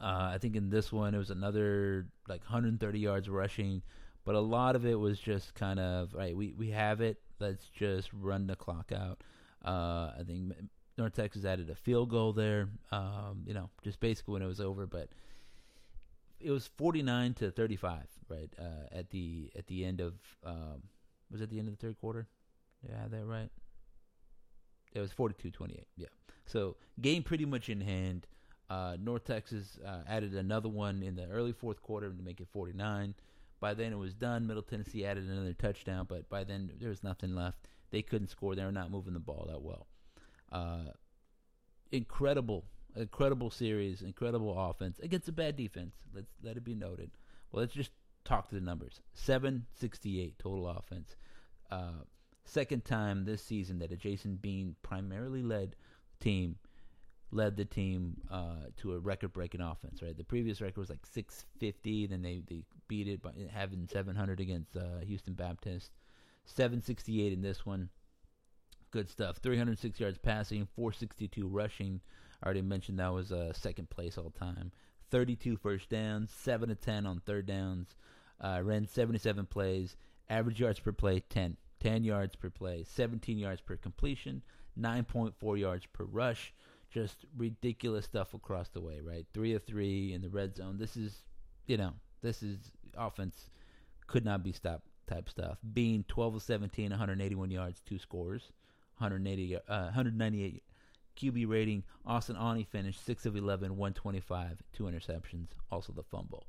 A: Uh, I think in this one it was another like 130 yards rushing, but a lot of it was just kind of right. We we have it let's just run the clock out. Uh, I think North Texas added a field goal there. Um, you know, just basically when it was over, but it was 49 to 35, right? Uh, at the at the end of um, was it the end of the third quarter? Yeah, that right. It was 42-28. Yeah. So game pretty much in hand. Uh, North Texas uh, added another one in the early fourth quarter to make it 49. By then it was done. Middle Tennessee added another touchdown, but by then there was nothing left. They couldn't score. They were not moving the ball that well. Uh, incredible, incredible series, incredible offense against a bad defense. Let's let it be noted. Well, let's just talk to the numbers. Seven sixty-eight total offense. Uh, second time this season that a Jason Bean primarily led team led the team uh, to a record-breaking offense. Right, the previous record was like 650. Then they they beat it by having 700 against uh, Houston Baptist, 768 in this one. Good stuff. 306 yards passing, 462 rushing. I already mentioned that was uh, second place all time. 32 first downs, 7 to 10 on third downs. Uh, ran 77 plays. Average yards per play 10. 10 yards per play, 17 yards per completion, 9.4 yards per rush just ridiculous stuff across the way, right? Three of three in the red zone. This is, you know, this is offense could not be stopped type stuff. Bean 12 of 17, 181 yards, two scores. 180, uh, 198 QB rating. Austin Aune finished 6 of 11, 125, two interceptions, also the fumble.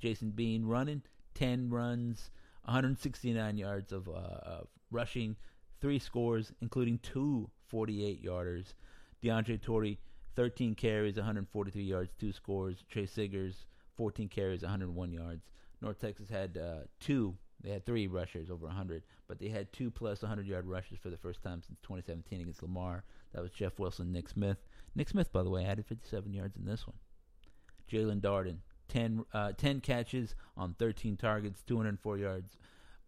A: Jason Bean running 10 runs, 169 yards of, uh, of rushing, three scores, including two 48 yarders. DeAndre Torrey, 13 carries, 143 yards, two scores. Trey Siggers, 14 carries, 101 yards. North Texas had uh, two. They had three rushers over 100, but they had two plus 100 yard rushes for the first time since 2017 against Lamar. That was Jeff Wilson, Nick Smith. Nick Smith, by the way, added 57 yards in this one. Jaelon Darden, 10, uh, 10 catches on 13 targets, 204 yards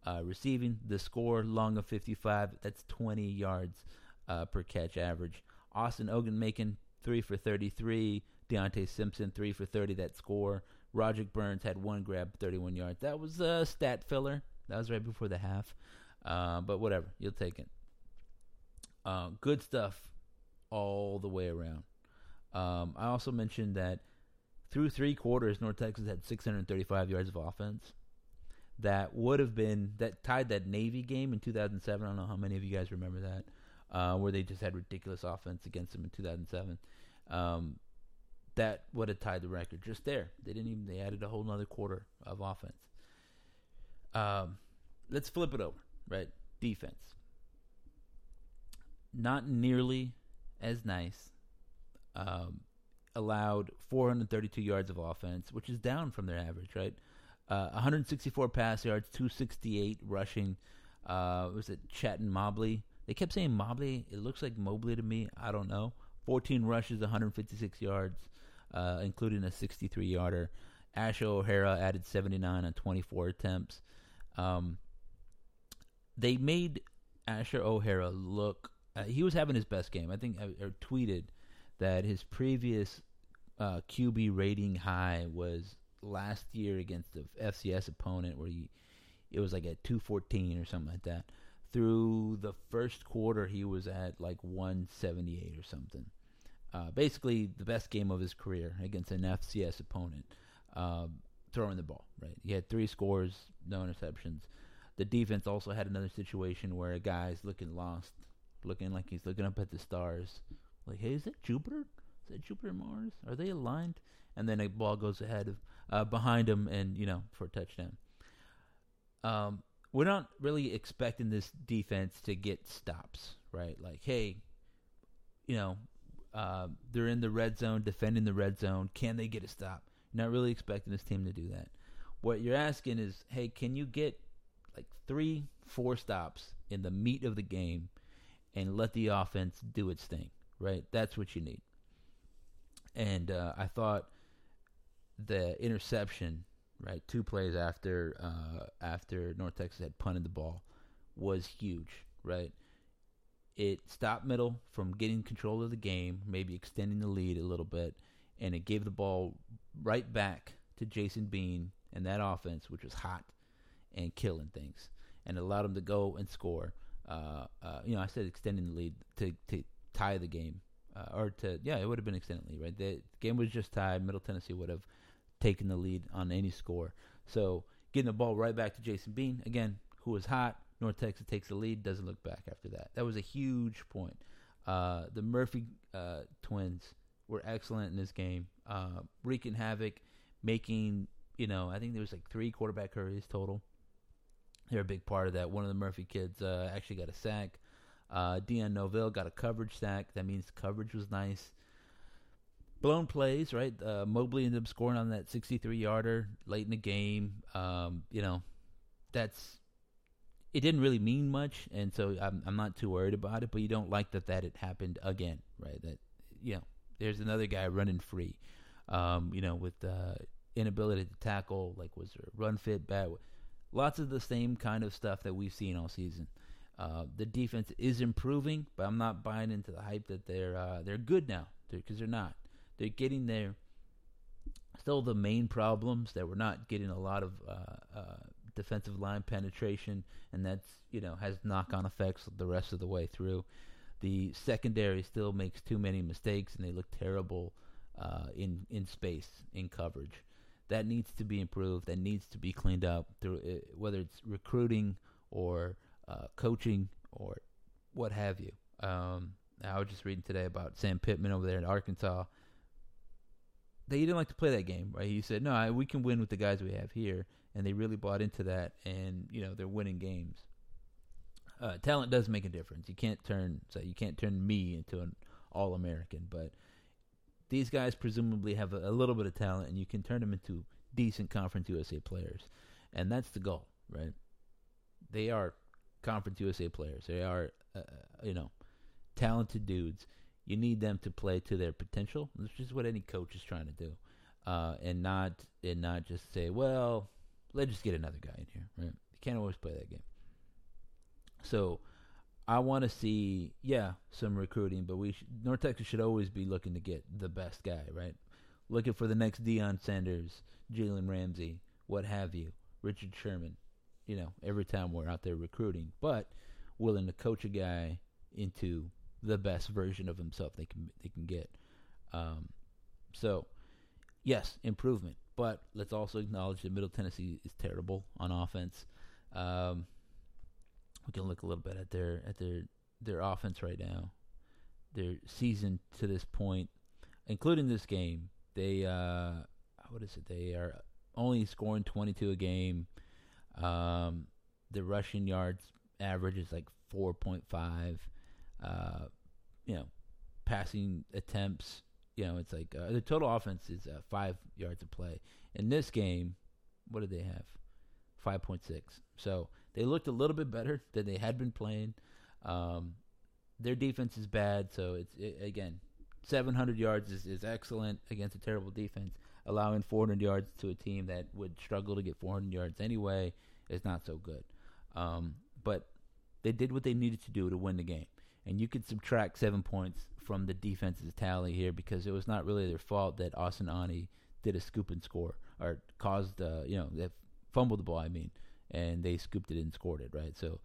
A: uh, receiving. The score, long of 55. That's 20 yards uh, per catch average. Austin Ogunmakin, 3 for 33. Deonte Simpson, 3 for 30. That score. Roderick Burns had one grab, 31 yards. That was a stat filler. That was right before the half. Uh, but whatever, you'll take it. Uh, good stuff all the way around. Um, I also mentioned that through three quarters, North Texas had 635 yards of offense. That would have been that tied that Navy game in 2007. I don't know how many of you guys remember that, uh, where they just had ridiculous offense against them in 2007. Um, that would have tied the record just there. They didn't even. They added a whole another quarter of offense. Um, let's flip it over. Right, defense. Not nearly as nice. Um, allowed 432 yards of offense, which is down from their average, right? Uh, 164 pass yards, 268 rushing. Uh, was it Chaton Mobley? They kept saying Mobley. It looks like Mobley to me. I don't know. 14 rushes, 156 yards, uh, including a 63 yarder. Asher O'Hara added 79 on 24 attempts. Um, they made Asher O'Hara look. Uh, he was having his best game. I think I, I tweeted that his previous uh, QB rating high was last year against the FCS opponent where he it was like at 214 or something like that. Through the first quarter, he was at like 178 or something. Uh, basically, the best game of his career against an FCS opponent, uh, throwing the ball. Right, he had three scores, no interceptions. The defense also had another situation where a guy's looking lost, looking like he's looking up at the stars, like, "Hey, is that Jupiter? Is that Jupiter Mars? Are they aligned?" And then a ball goes ahead of uh, behind him, and you know, for a touchdown. Um, we're not really expecting this defense to get stops, right? Like, hey, you know, uh, they're in the red zone, defending the red zone. Can they get a stop? You're not really expecting this team to do that. What you're asking is, hey, can you get like three, four stops in the meat of the game and let the offense do its thing, right? That's what you need. And uh, I thought the interception, right, two plays after uh, after North Texas had punted the ball, was huge, right? It stopped Middle from getting control of the game, maybe extending the lead a little bit, and it gave the ball right back to Jason Bean and that offense, which was hot and killing things, and allowed him to go and score. Uh, uh, you know, I said extending the lead to to tie the game, uh, or to yeah, it would have been extended lead, right? The game was just tied. Middle Tennessee would have taken the lead on any score. So getting the ball right back to Jason Bean again, who was hot. North Texas takes the lead, doesn't look back after that. That was a huge point. Uh, the Murphy uh, twins were excellent in this game, uh, wreaking havoc, making you know I think there was like three quarterback hurries total. They're a big part of that. One of the Murphy kids uh, actually got a sack. Uh, Dion Novil got a coverage sack. That means coverage was nice blown plays, right? Uh, Mobley ended up scoring on that 63 yarder late in the game. Um, you know, that's it didn't really mean much, and so I'm I'm not too worried about it. But you don't like that that it happened again, right? That you know, there's another guy running free, um, you know, with uh, inability to tackle. Like, was there run fit bad? Lots of the same kind of stuff that we've seen all season. Uh, the defense is improving, but I'm not buying into the hype that they're uh, they're good now because they're, they're not. They're getting there. Still, the main problems that we're not getting a lot of uh, uh, defensive line penetration, and that's you know has knock-on effects the rest of the way through. The secondary still makes too many mistakes, and they look terrible uh, in in space in coverage. That needs to be improved. That needs to be cleaned up through uh, whether it's recruiting or uh, coaching or what have you. Um, I was just reading today about Sam Pittman over there in Arkansas. They didn't like to play that game, right? He said, "No, I, we can win with the guys we have here," and they really bought into that, and you know they're winning games. Uh, talent does make a difference. You can't turn so you can't turn me into an All American, but these guys presumably have a, a, little bit of talent, and you can turn them into decent Conference USA players, and that's the goal, right? They are Conference USA players. They are, uh, you know, talented dudes. You need them to play to their potential, which is what any coach is trying to do, uh, and not and not just say, well, let's just get another guy in here, right? You can't always play that game. So I want to see, yeah, some recruiting, but we should, North Texas should always be looking to get the best guy, right? Looking for the next Deion Sanders, Jalen Ramsey, what have you, Richard Sherman. You know, every time we're out there recruiting, but willing to coach a guy into the best version of himself they can they can get. Um, so, yes, improvement, but let's also acknowledge that Middle Tennessee is terrible on offense. Um, we can look a little bit at their at their their offense right now. Their season to this point, including this game, they uh, what is it? They are only scoring 22 a game. Um, the rushing yards average is like 4.5. Uh, you know, passing attempts. You know, it's like uh, the total offense is uh, five yards of play. In this game, what did they have? 5.6. So they looked a little bit better than they had been playing. Um, their defense is bad, so it's it, again 700 yards is, is excellent against a terrible defense. Allowing 400 yards to a team that would struggle to get 400 yards anyway is not so good. Um, but they did what they needed to do to win the game, and you could subtract seven points from the defense's tally here because it was not really their fault that Austin did a scoop and score or caused uh, you know they fumbled the ball. I mean and they scooped it and scored it, right? So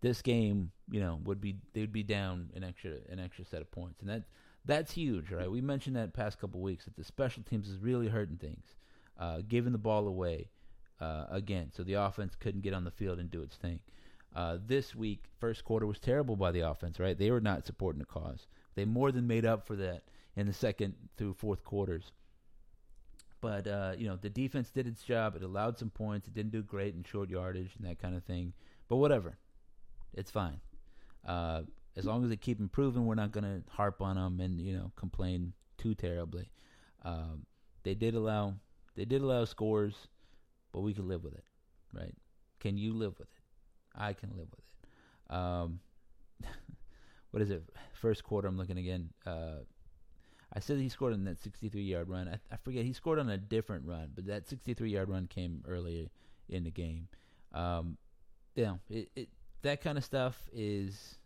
A: this game, you know, would be they would be down an extra an extra set of points, and that that's huge, right? We mentioned that past couple weeks that the special teams is really hurting things, uh, giving the ball away uh, again, so the offense couldn't get on the field and do its thing. Uh, this week, first quarter was terrible by the offense, right? They were not supporting the cause. They more than made up for that in the second through fourth quarters. But uh, you know, the defense did its job. It allowed some points. It didn't do great in short yardage and that kind of thing. But whatever, it's fine. Uh, as long as they keep improving, we're not going to harp on them and you know complain too terribly. Um, they did allow they did allow scores, but we can live with it, right? Can you live with it? I can live with it. Um, <laughs> what is it? First quarter, I'm looking again. Uh, I said he scored on that 63 yard run. I, I, forget he scored on a different run, but that 63 yard run came earlier in the game. Um, you know, it, it, that kind of stuff is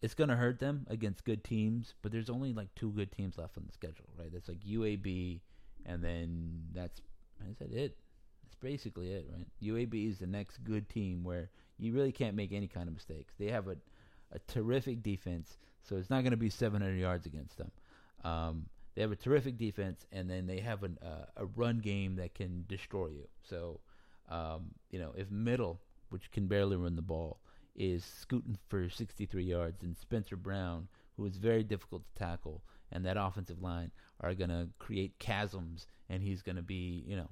A: it's going to hurt them against good teams, but there's only like two good teams left on the schedule, right? That's like UAB, and then that's I said it. Basically it, right? UAB is the next good team where you really can't make any kind of mistakes. They have a a terrific defense, so it's not going to be 700 yards against them. Um, they have a terrific defense, and then they have an, uh, a run game that can destroy you. So, um, you know, if Middle, which can barely run the ball, is scooting for 63 yards, and Spencer Brown, who is very difficult to tackle, and that offensive line are going to create chasms, and he's going to be, you know,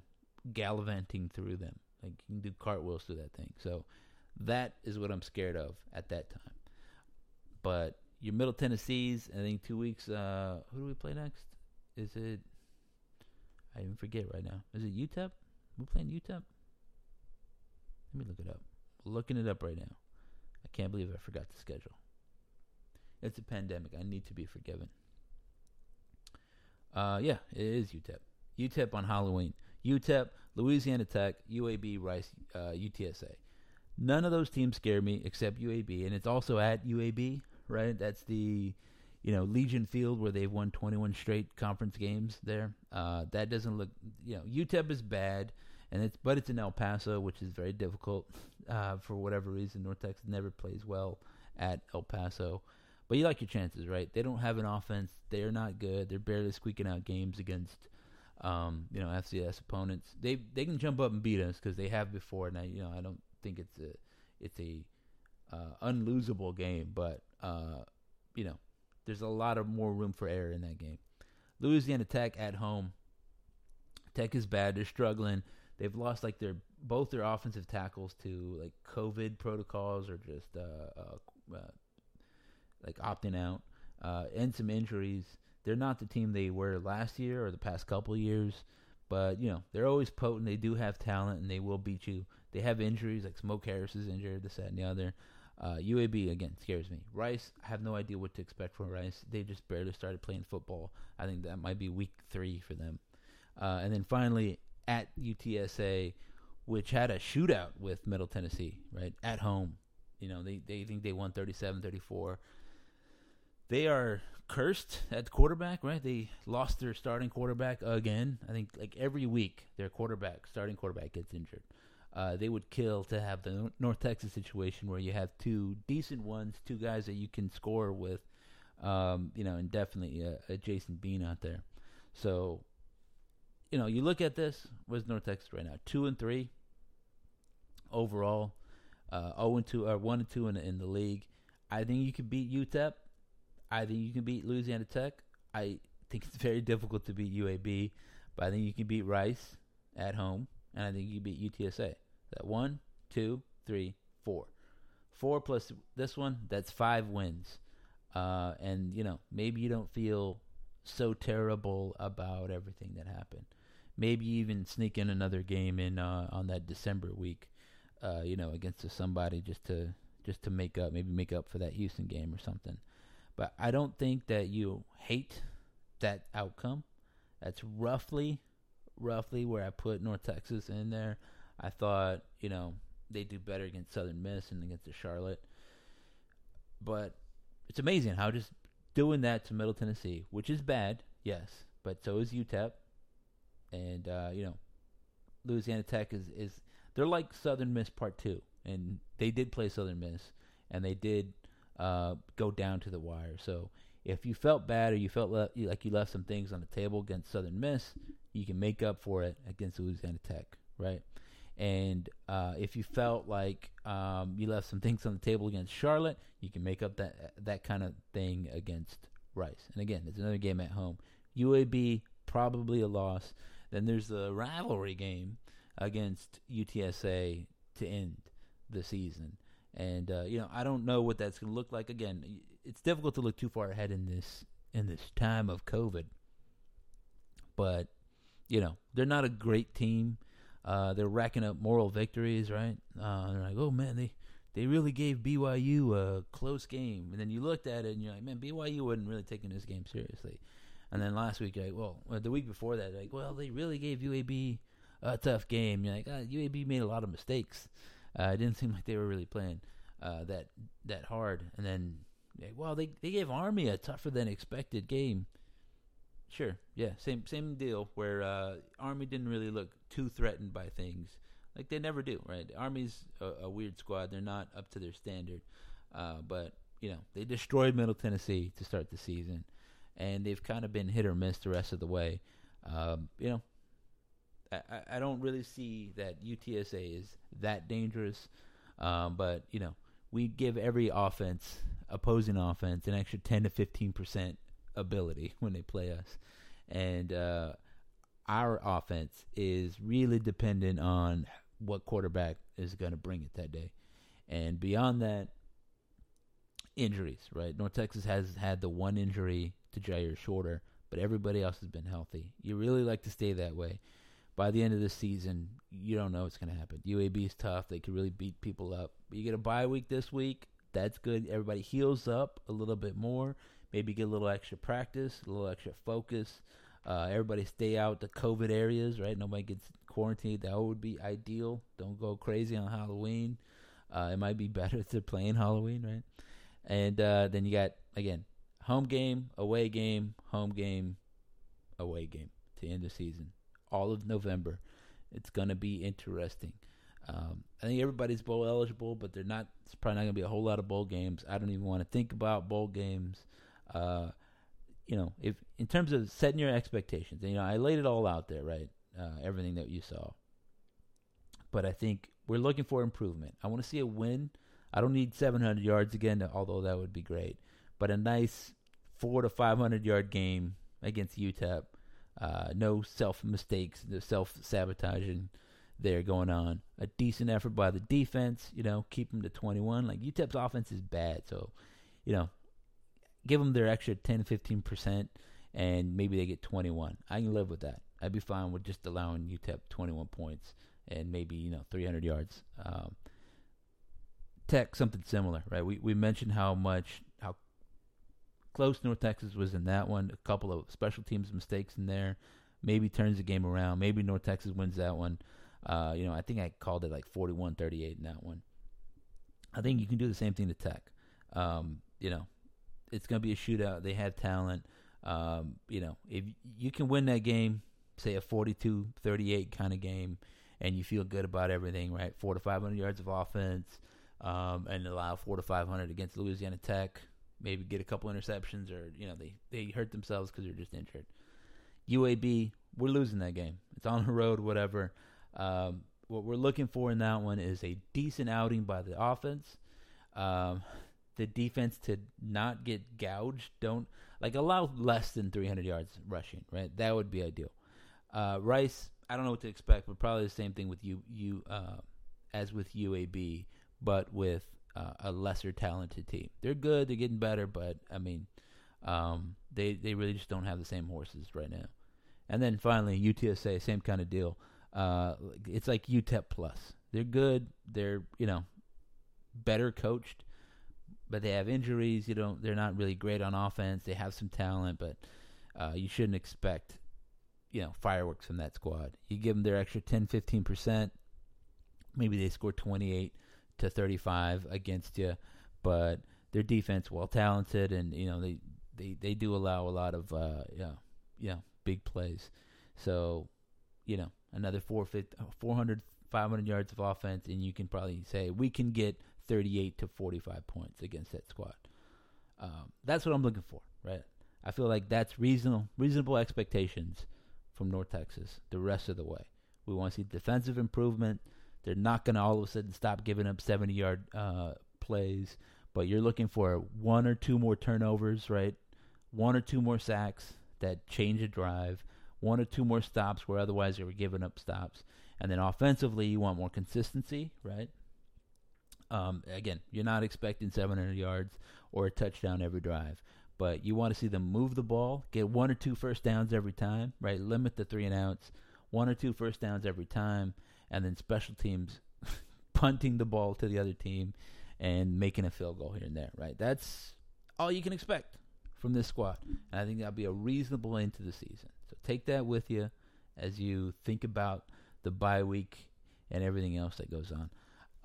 A: gallivanting through them. Like, you can do cartwheels through that thing. So, that is what I'm scared of at that time. But your Middle Tennessee's. I think two weeks. Uh, who do we play next? Is it? I even forget right now. Is it UTEP? We're playing UTEP. Let me look it up. Looking it up right now. I can't believe I forgot the schedule. It's a pandemic. I need to be forgiven. Uh, yeah, it is UTEP. UTEP on Halloween. UTEP, Louisiana Tech, UAB, Rice, uh, UTSA. None of those teams scare me except UAB, and it's also at UAB right? That's the you know Legion Field where they've won 21 straight conference games. There, uh, that doesn't look. You know, UTEP is bad, and it's but it's in El Paso, which is very difficult uh, for whatever reason. North Texas never plays well at El Paso. But you like your chances, right? They don't have an offense. They're not good. They're barely squeaking out games against, um, you know, FCS opponents. They they can jump up and beat us because they have before. And I, you know, I don't think it's a it's a uh, unlosable game, but uh, you know, there's a lot of more room for error in that game. Louisiana Tech at home. Tech is bad. They're struggling. They've lost like their both their offensive tackles to like COVID protocols or just uh, uh, uh, like opting out uh, and some injuries. They're not the team they were last year or the past couple years, but you know they're always potent. They do have talent and they will beat you. They have injuries like Smoke Harris is injured, this that and the other. Uh, UAB again scares me. Rice, I have no idea what to expect from Rice. They just barely started playing football. I think that might be week three for them. Uh, and then finally at UTSA, which had a shootout with Middle Tennessee, right at home. You know they they think they won 37-34. They are cursed at quarterback, right? They lost their starting quarterback again. I think like every week their quarterback, starting quarterback, gets injured uh, they would kill to have the North Texas situation where you have two decent ones, two guys that you can score with, um, you know, and definitely a, a Jason Bean out there. So, you know, you look at this. What's North Texas right now? Two and three overall. Uh, zero and two or one and two in, in the league. I think you could beat UTEP. I think you can beat Louisiana Tech. I think it's very difficult to beat UAB, but I think you can beat Rice at home, and I think you beat UTSA. That one, two, three, four. Four plus this one, that's five wins. Uh, and you know, maybe you don't feel so terrible about everything that happened. Maybe even sneak in another game in uh, on that December week, uh, you know, against somebody just to just to make up, maybe make up for that Houston game or something. But I don't think that you hate that outcome. That's roughly, roughly where I put North Texas in there. I thought, you know, they do better against Southern Miss and against the Charlotte. But it's amazing how just doing that to Middle Tennessee, which is bad, yes, but so is UTEP, and uh, you know, Louisiana Tech is is they're like Southern Miss Part Two, and they did play Southern Miss, and they did uh, go down to the wire. So if you felt bad or you felt le- like you left some things on the table against Southern Miss, you can make up for it against Louisiana Tech, right? And uh, if you felt like um, you left some <laughs> things on the table against Charlotte, you can make up that that kind of thing against Rice. And again, it's another game at home. UAB probably a loss. Then there's the rivalry game against UTSA to end the season. And uh, you know, I don't know what that's going to look like. Again, it's difficult to look too far ahead in this in this time of COVID. But you know, they're not a great team. Uh, they're racking up moral victories, right? Uh, they're like, oh man, they they really gave BYU a close game, and then you looked at it and you're like, man, BYU wasn't really taking this game seriously. And then last week, like, well, the week before that, like, well, they really gave UAB a tough game. You're like, ah, UAB made a lot of mistakes. Uh, it didn't seem like they were really playing uh, that that hard. And then, well, they they gave Army a tougher than expected game. Sure. Yeah. Same same deal. Where uh, Army didn't really look too threatened by things, like they never do. Right. Army's a, a weird squad. They're not up to their standard. Uh, but you know they destroyed Middle Tennessee to start the season, and they've kind of been hit or miss the rest of the way. Um, you know, I, I don't really see that UTSA is that dangerous. Um, but you know, we give every offense, opposing offense, an extra ten to fifteen percent ability <laughs> when they play us, and uh, our offense is really dependent on what quarterback is going to bring it that day, and beyond that, injuries. Right, North Texas has had the one injury to Jyaire Shorter, but everybody else has been healthy. You really like to stay that way. By the end of the season, you don't know what's going to happen. UAB is tough; they could really beat people up. But you get a bye week this week. That's good. Everybody heals up a little bit more maybe get a little extra practice, a little extra focus. Uh, everybody stay out the COVID areas, right? Nobody gets quarantined. That would be ideal. Don't go crazy on Halloween. Uh, it might be <laughs> better to play in Halloween, right? And uh, then you got again home game, away game, home game, away game to end the season. All of November. It's gonna be interesting. Um, I think everybody's bowl eligible, but they're not. It's probably not gonna be a whole lot of bowl games. I don't even want to think about bowl games uh, you know, if in terms of setting your expectations, you know, I laid it all out there, right? Uh, everything that you saw. But I think we're looking for improvement. I want to see a win I don't need 700 yards again, although that would be great. But a nice four to 500 yard game against UTEP. Uh, no self mistakes, no self sabotaging there going on. A decent effort by the defense, you know, keep them to 21. Like UTEP's offense is bad, so you know, give them their extra 10, 15 percent, and maybe they get 21. I can live with that. I'd be fine with just allowing UTEP 21 points and maybe you know 300 yards. Um, Tech something similar, right? We we mentioned how much close North Texas was in that one. A couple of special teams mistakes in there. Maybe turns the game around. Maybe North Texas wins that one. Uh, you know, I think I called it like 41-38 in that one. I think you can do the same thing to Tech. Um, you know, it's going to be a shootout. They have talent. Um, you know, if you can win that game, say a 42-38 kind of game, and you feel good about everything, right? Four to 500 yards of offense, um, and allow four to 500 against Louisiana Tech. Maybe get a couple interceptions, or you know they they hurt themselves because they're just injured. UAB, we're losing that game. It's on the road, whatever. Um, what we're looking for in that one is a decent outing by the offense. Um, the defense to not get gouged. Don't like allow less than 300 yards rushing. Right, that would be ideal. Uh, Rice, I don't know what to expect, but probably the same thing with you, you uh, as with UAB but with uh, a lesser talented team. They're good. They're getting better, but I mean, um, they they really just don't have the same horses right now. And then finally, UTSA, same kind of deal. Uh, it's like UTEP plus. They're good. They're you know better coached, but they have injuries. You know they're not really great on offense. They have some talent, but uh, you shouldn't expect you know fireworks from that squad. You give them their extra 10, 15 percent. Maybe they score 28 to 35 against you, but their defense well talented and you know they they they do allow a lot of uh yeah yeah big plays. So, you know, another 400 400 500 yards of offense and you can probably say we can get 38 to 45 points against that squad. Um, that's what I'm looking for, right? I feel like that's reasonable reasonable expectations from North Texas the rest of the way. We want to see defensive improvement. They're not going to all of a sudden stop giving up 70 yard uh, plays, but you're looking for one or two more turnovers, right? One or two more sacks that change a drive, one or two more stops where otherwise they were giving up stops. And then offensively, you want more consistency, right? Um, again, you're not expecting 700 yards or a touchdown every drive, but you want to see them move the ball, get one or two first downs every time, right? Limit the three and outs, one or two first downs every time, and then special teams <laughs> punting the ball to the other team and making a field goal here and there, right? That's all you can expect from this squad. And I think that'll be a reasonable end to the season. So take that with you as you think about the bye week and everything else that goes on.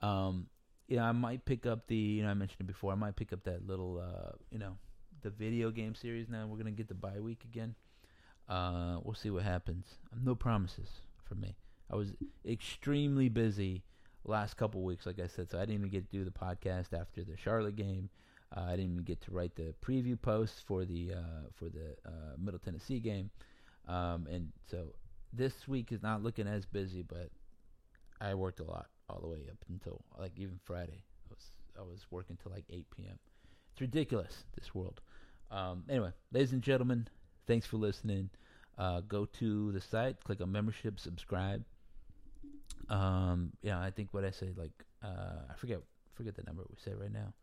A: Um, you know, I might pick up the, you know, I mentioned it before, I might pick up that little, uh, you know, the video game series now. We're going to get the bye week again. Uh, we'll see what happens. No promises for me. I was extremely busy last couple weeks, like I said, so I didn't even get to do the podcast after the Charlotte game. Uh, I didn't even get to write the preview posts for the uh, for the uh, Middle Tennessee game, um, and so this week is not looking as busy. But I worked a lot all the way up until like even Friday. I was I was working till like 8 p.m. It's ridiculous this world. Um, anyway, ladies and gentlemen, thanks for listening. Uh, go to the site, click on membership, subscribe. Um, yeah, I think what I say, like, uh, I forget, forget the number we say right now.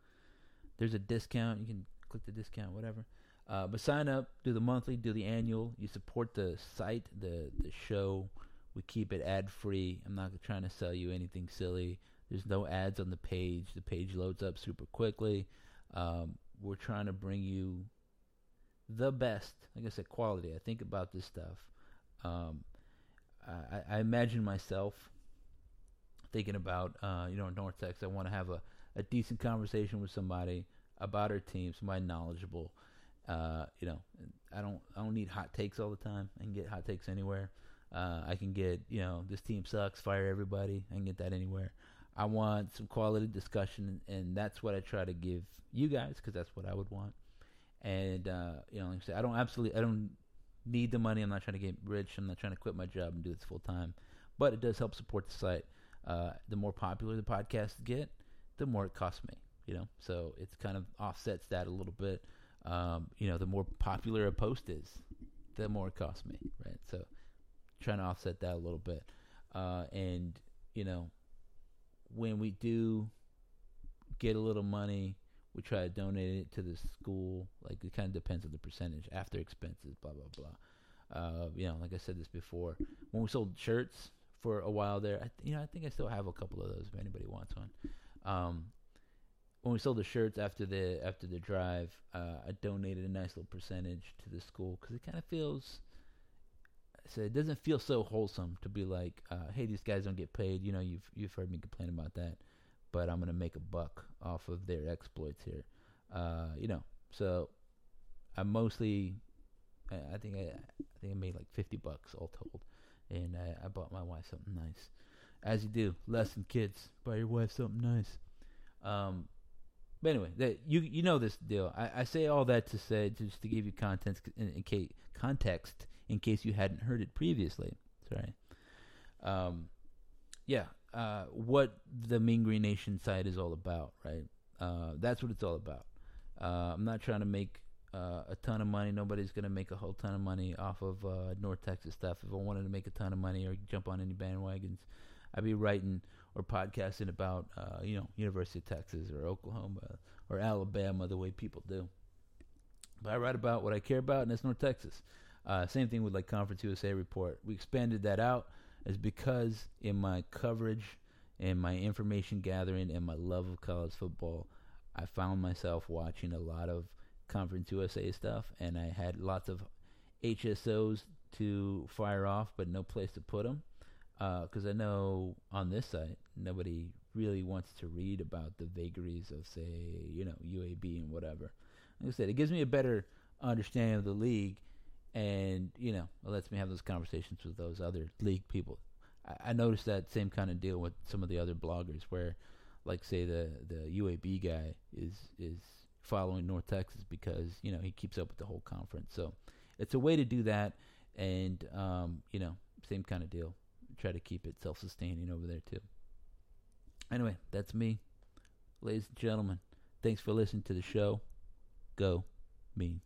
A: There's a discount. You can click the discount, whatever. Uh, but sign up, do the monthly, do the annual. You support the site, the the show. We keep it ad free. I'm not trying to sell you anything silly. There's no ads on the page. The page loads up super quickly. Um, we're trying to bring you the best, like I said, quality. I think about this stuff. Um, I, I imagine myself thinking about, uh, you know, North Texas. I want to have a, a decent conversation with somebody about our team, somebody knowledgeable. Uh, you know, I don't I don't need hot takes all the time. I can get hot takes anywhere. Uh, I can get you know this team sucks, fire everybody. I can get that anywhere. I want some quality discussion, and that's what I try to give you guys because that's what I would want. And uh, you know, like I said, I don't absolutely I don't need the money. I'm not trying to get rich. I'm not trying to quit my job and do this full time. But it does help support the site. Uh, the more popular the podcasts get, the more it costs me. You know, so it's kind of offsets that a little bit. Um, you know, the more popular a post is, the more it costs me, right? So trying to offset that a little bit. Uh, and you know, when we do get a little money, we try to donate it to the school. Like it kind of depends on the percentage after expenses, blah blah blah. Uh, you know, like I said this before, when we sold shirts for a while there, I, you know, I think I still have a couple of those if anybody wants one. Um, when we sold the shirts after the after the drive, uh, I donated a nice little percentage to the school because it kind of feels. So it doesn't feel so wholesome to be like, uh, "Hey, these guys don't get paid." You know, you've you've heard me complain about that, but I'm gonna make a buck off of their exploits here. Uh, you know, so I mostly, I, I think I, I think I made like 50 bucks all told, and I, I bought my wife something nice, as you do. Lesson kids, buy your wife something nice. Um, but anyway, that you you know this deal. I, I say all that to say just to give you context in, in case context in case you hadn't heard it previously. Sorry. Um, yeah. Uh, what the Green Nation site is all about, right? Uh, that's what it's all about. Uh, I'm not trying to make uh, a ton of money. Nobody's gonna make a whole ton of money off of uh, North Texas stuff. If I wanted to make a ton of money or jump on any bandwagons, I'd be writing or podcasting about uh, you know University of Texas or Oklahoma or Alabama the way people do. But I write about what I care about, and that's North Texas. Uh, same thing with like Conference USA report. We expanded that out is because in my coverage and my information gathering and my love of college football, I found myself watching a lot of Conference USA stuff, and I had lots of HSOs to fire off, but no place to put them because uh, I know on this site nobody really wants to read about the vagaries of, say, you know, UAB and whatever. Like I said, it gives me a better understanding of the league, and you know, it lets me have those conversations with those other league people. I, I noticed that same kind of deal with some of the other bloggers, where, like, say the the UAB guy is is following North Texas because you know he keeps up with the whole conference. So it's a way to do that, and um, you know, same kind of deal try to keep it self sustaining over there too. Anyway, that's me. Ladies and gentlemen, thanks for listening to the show. Go mean.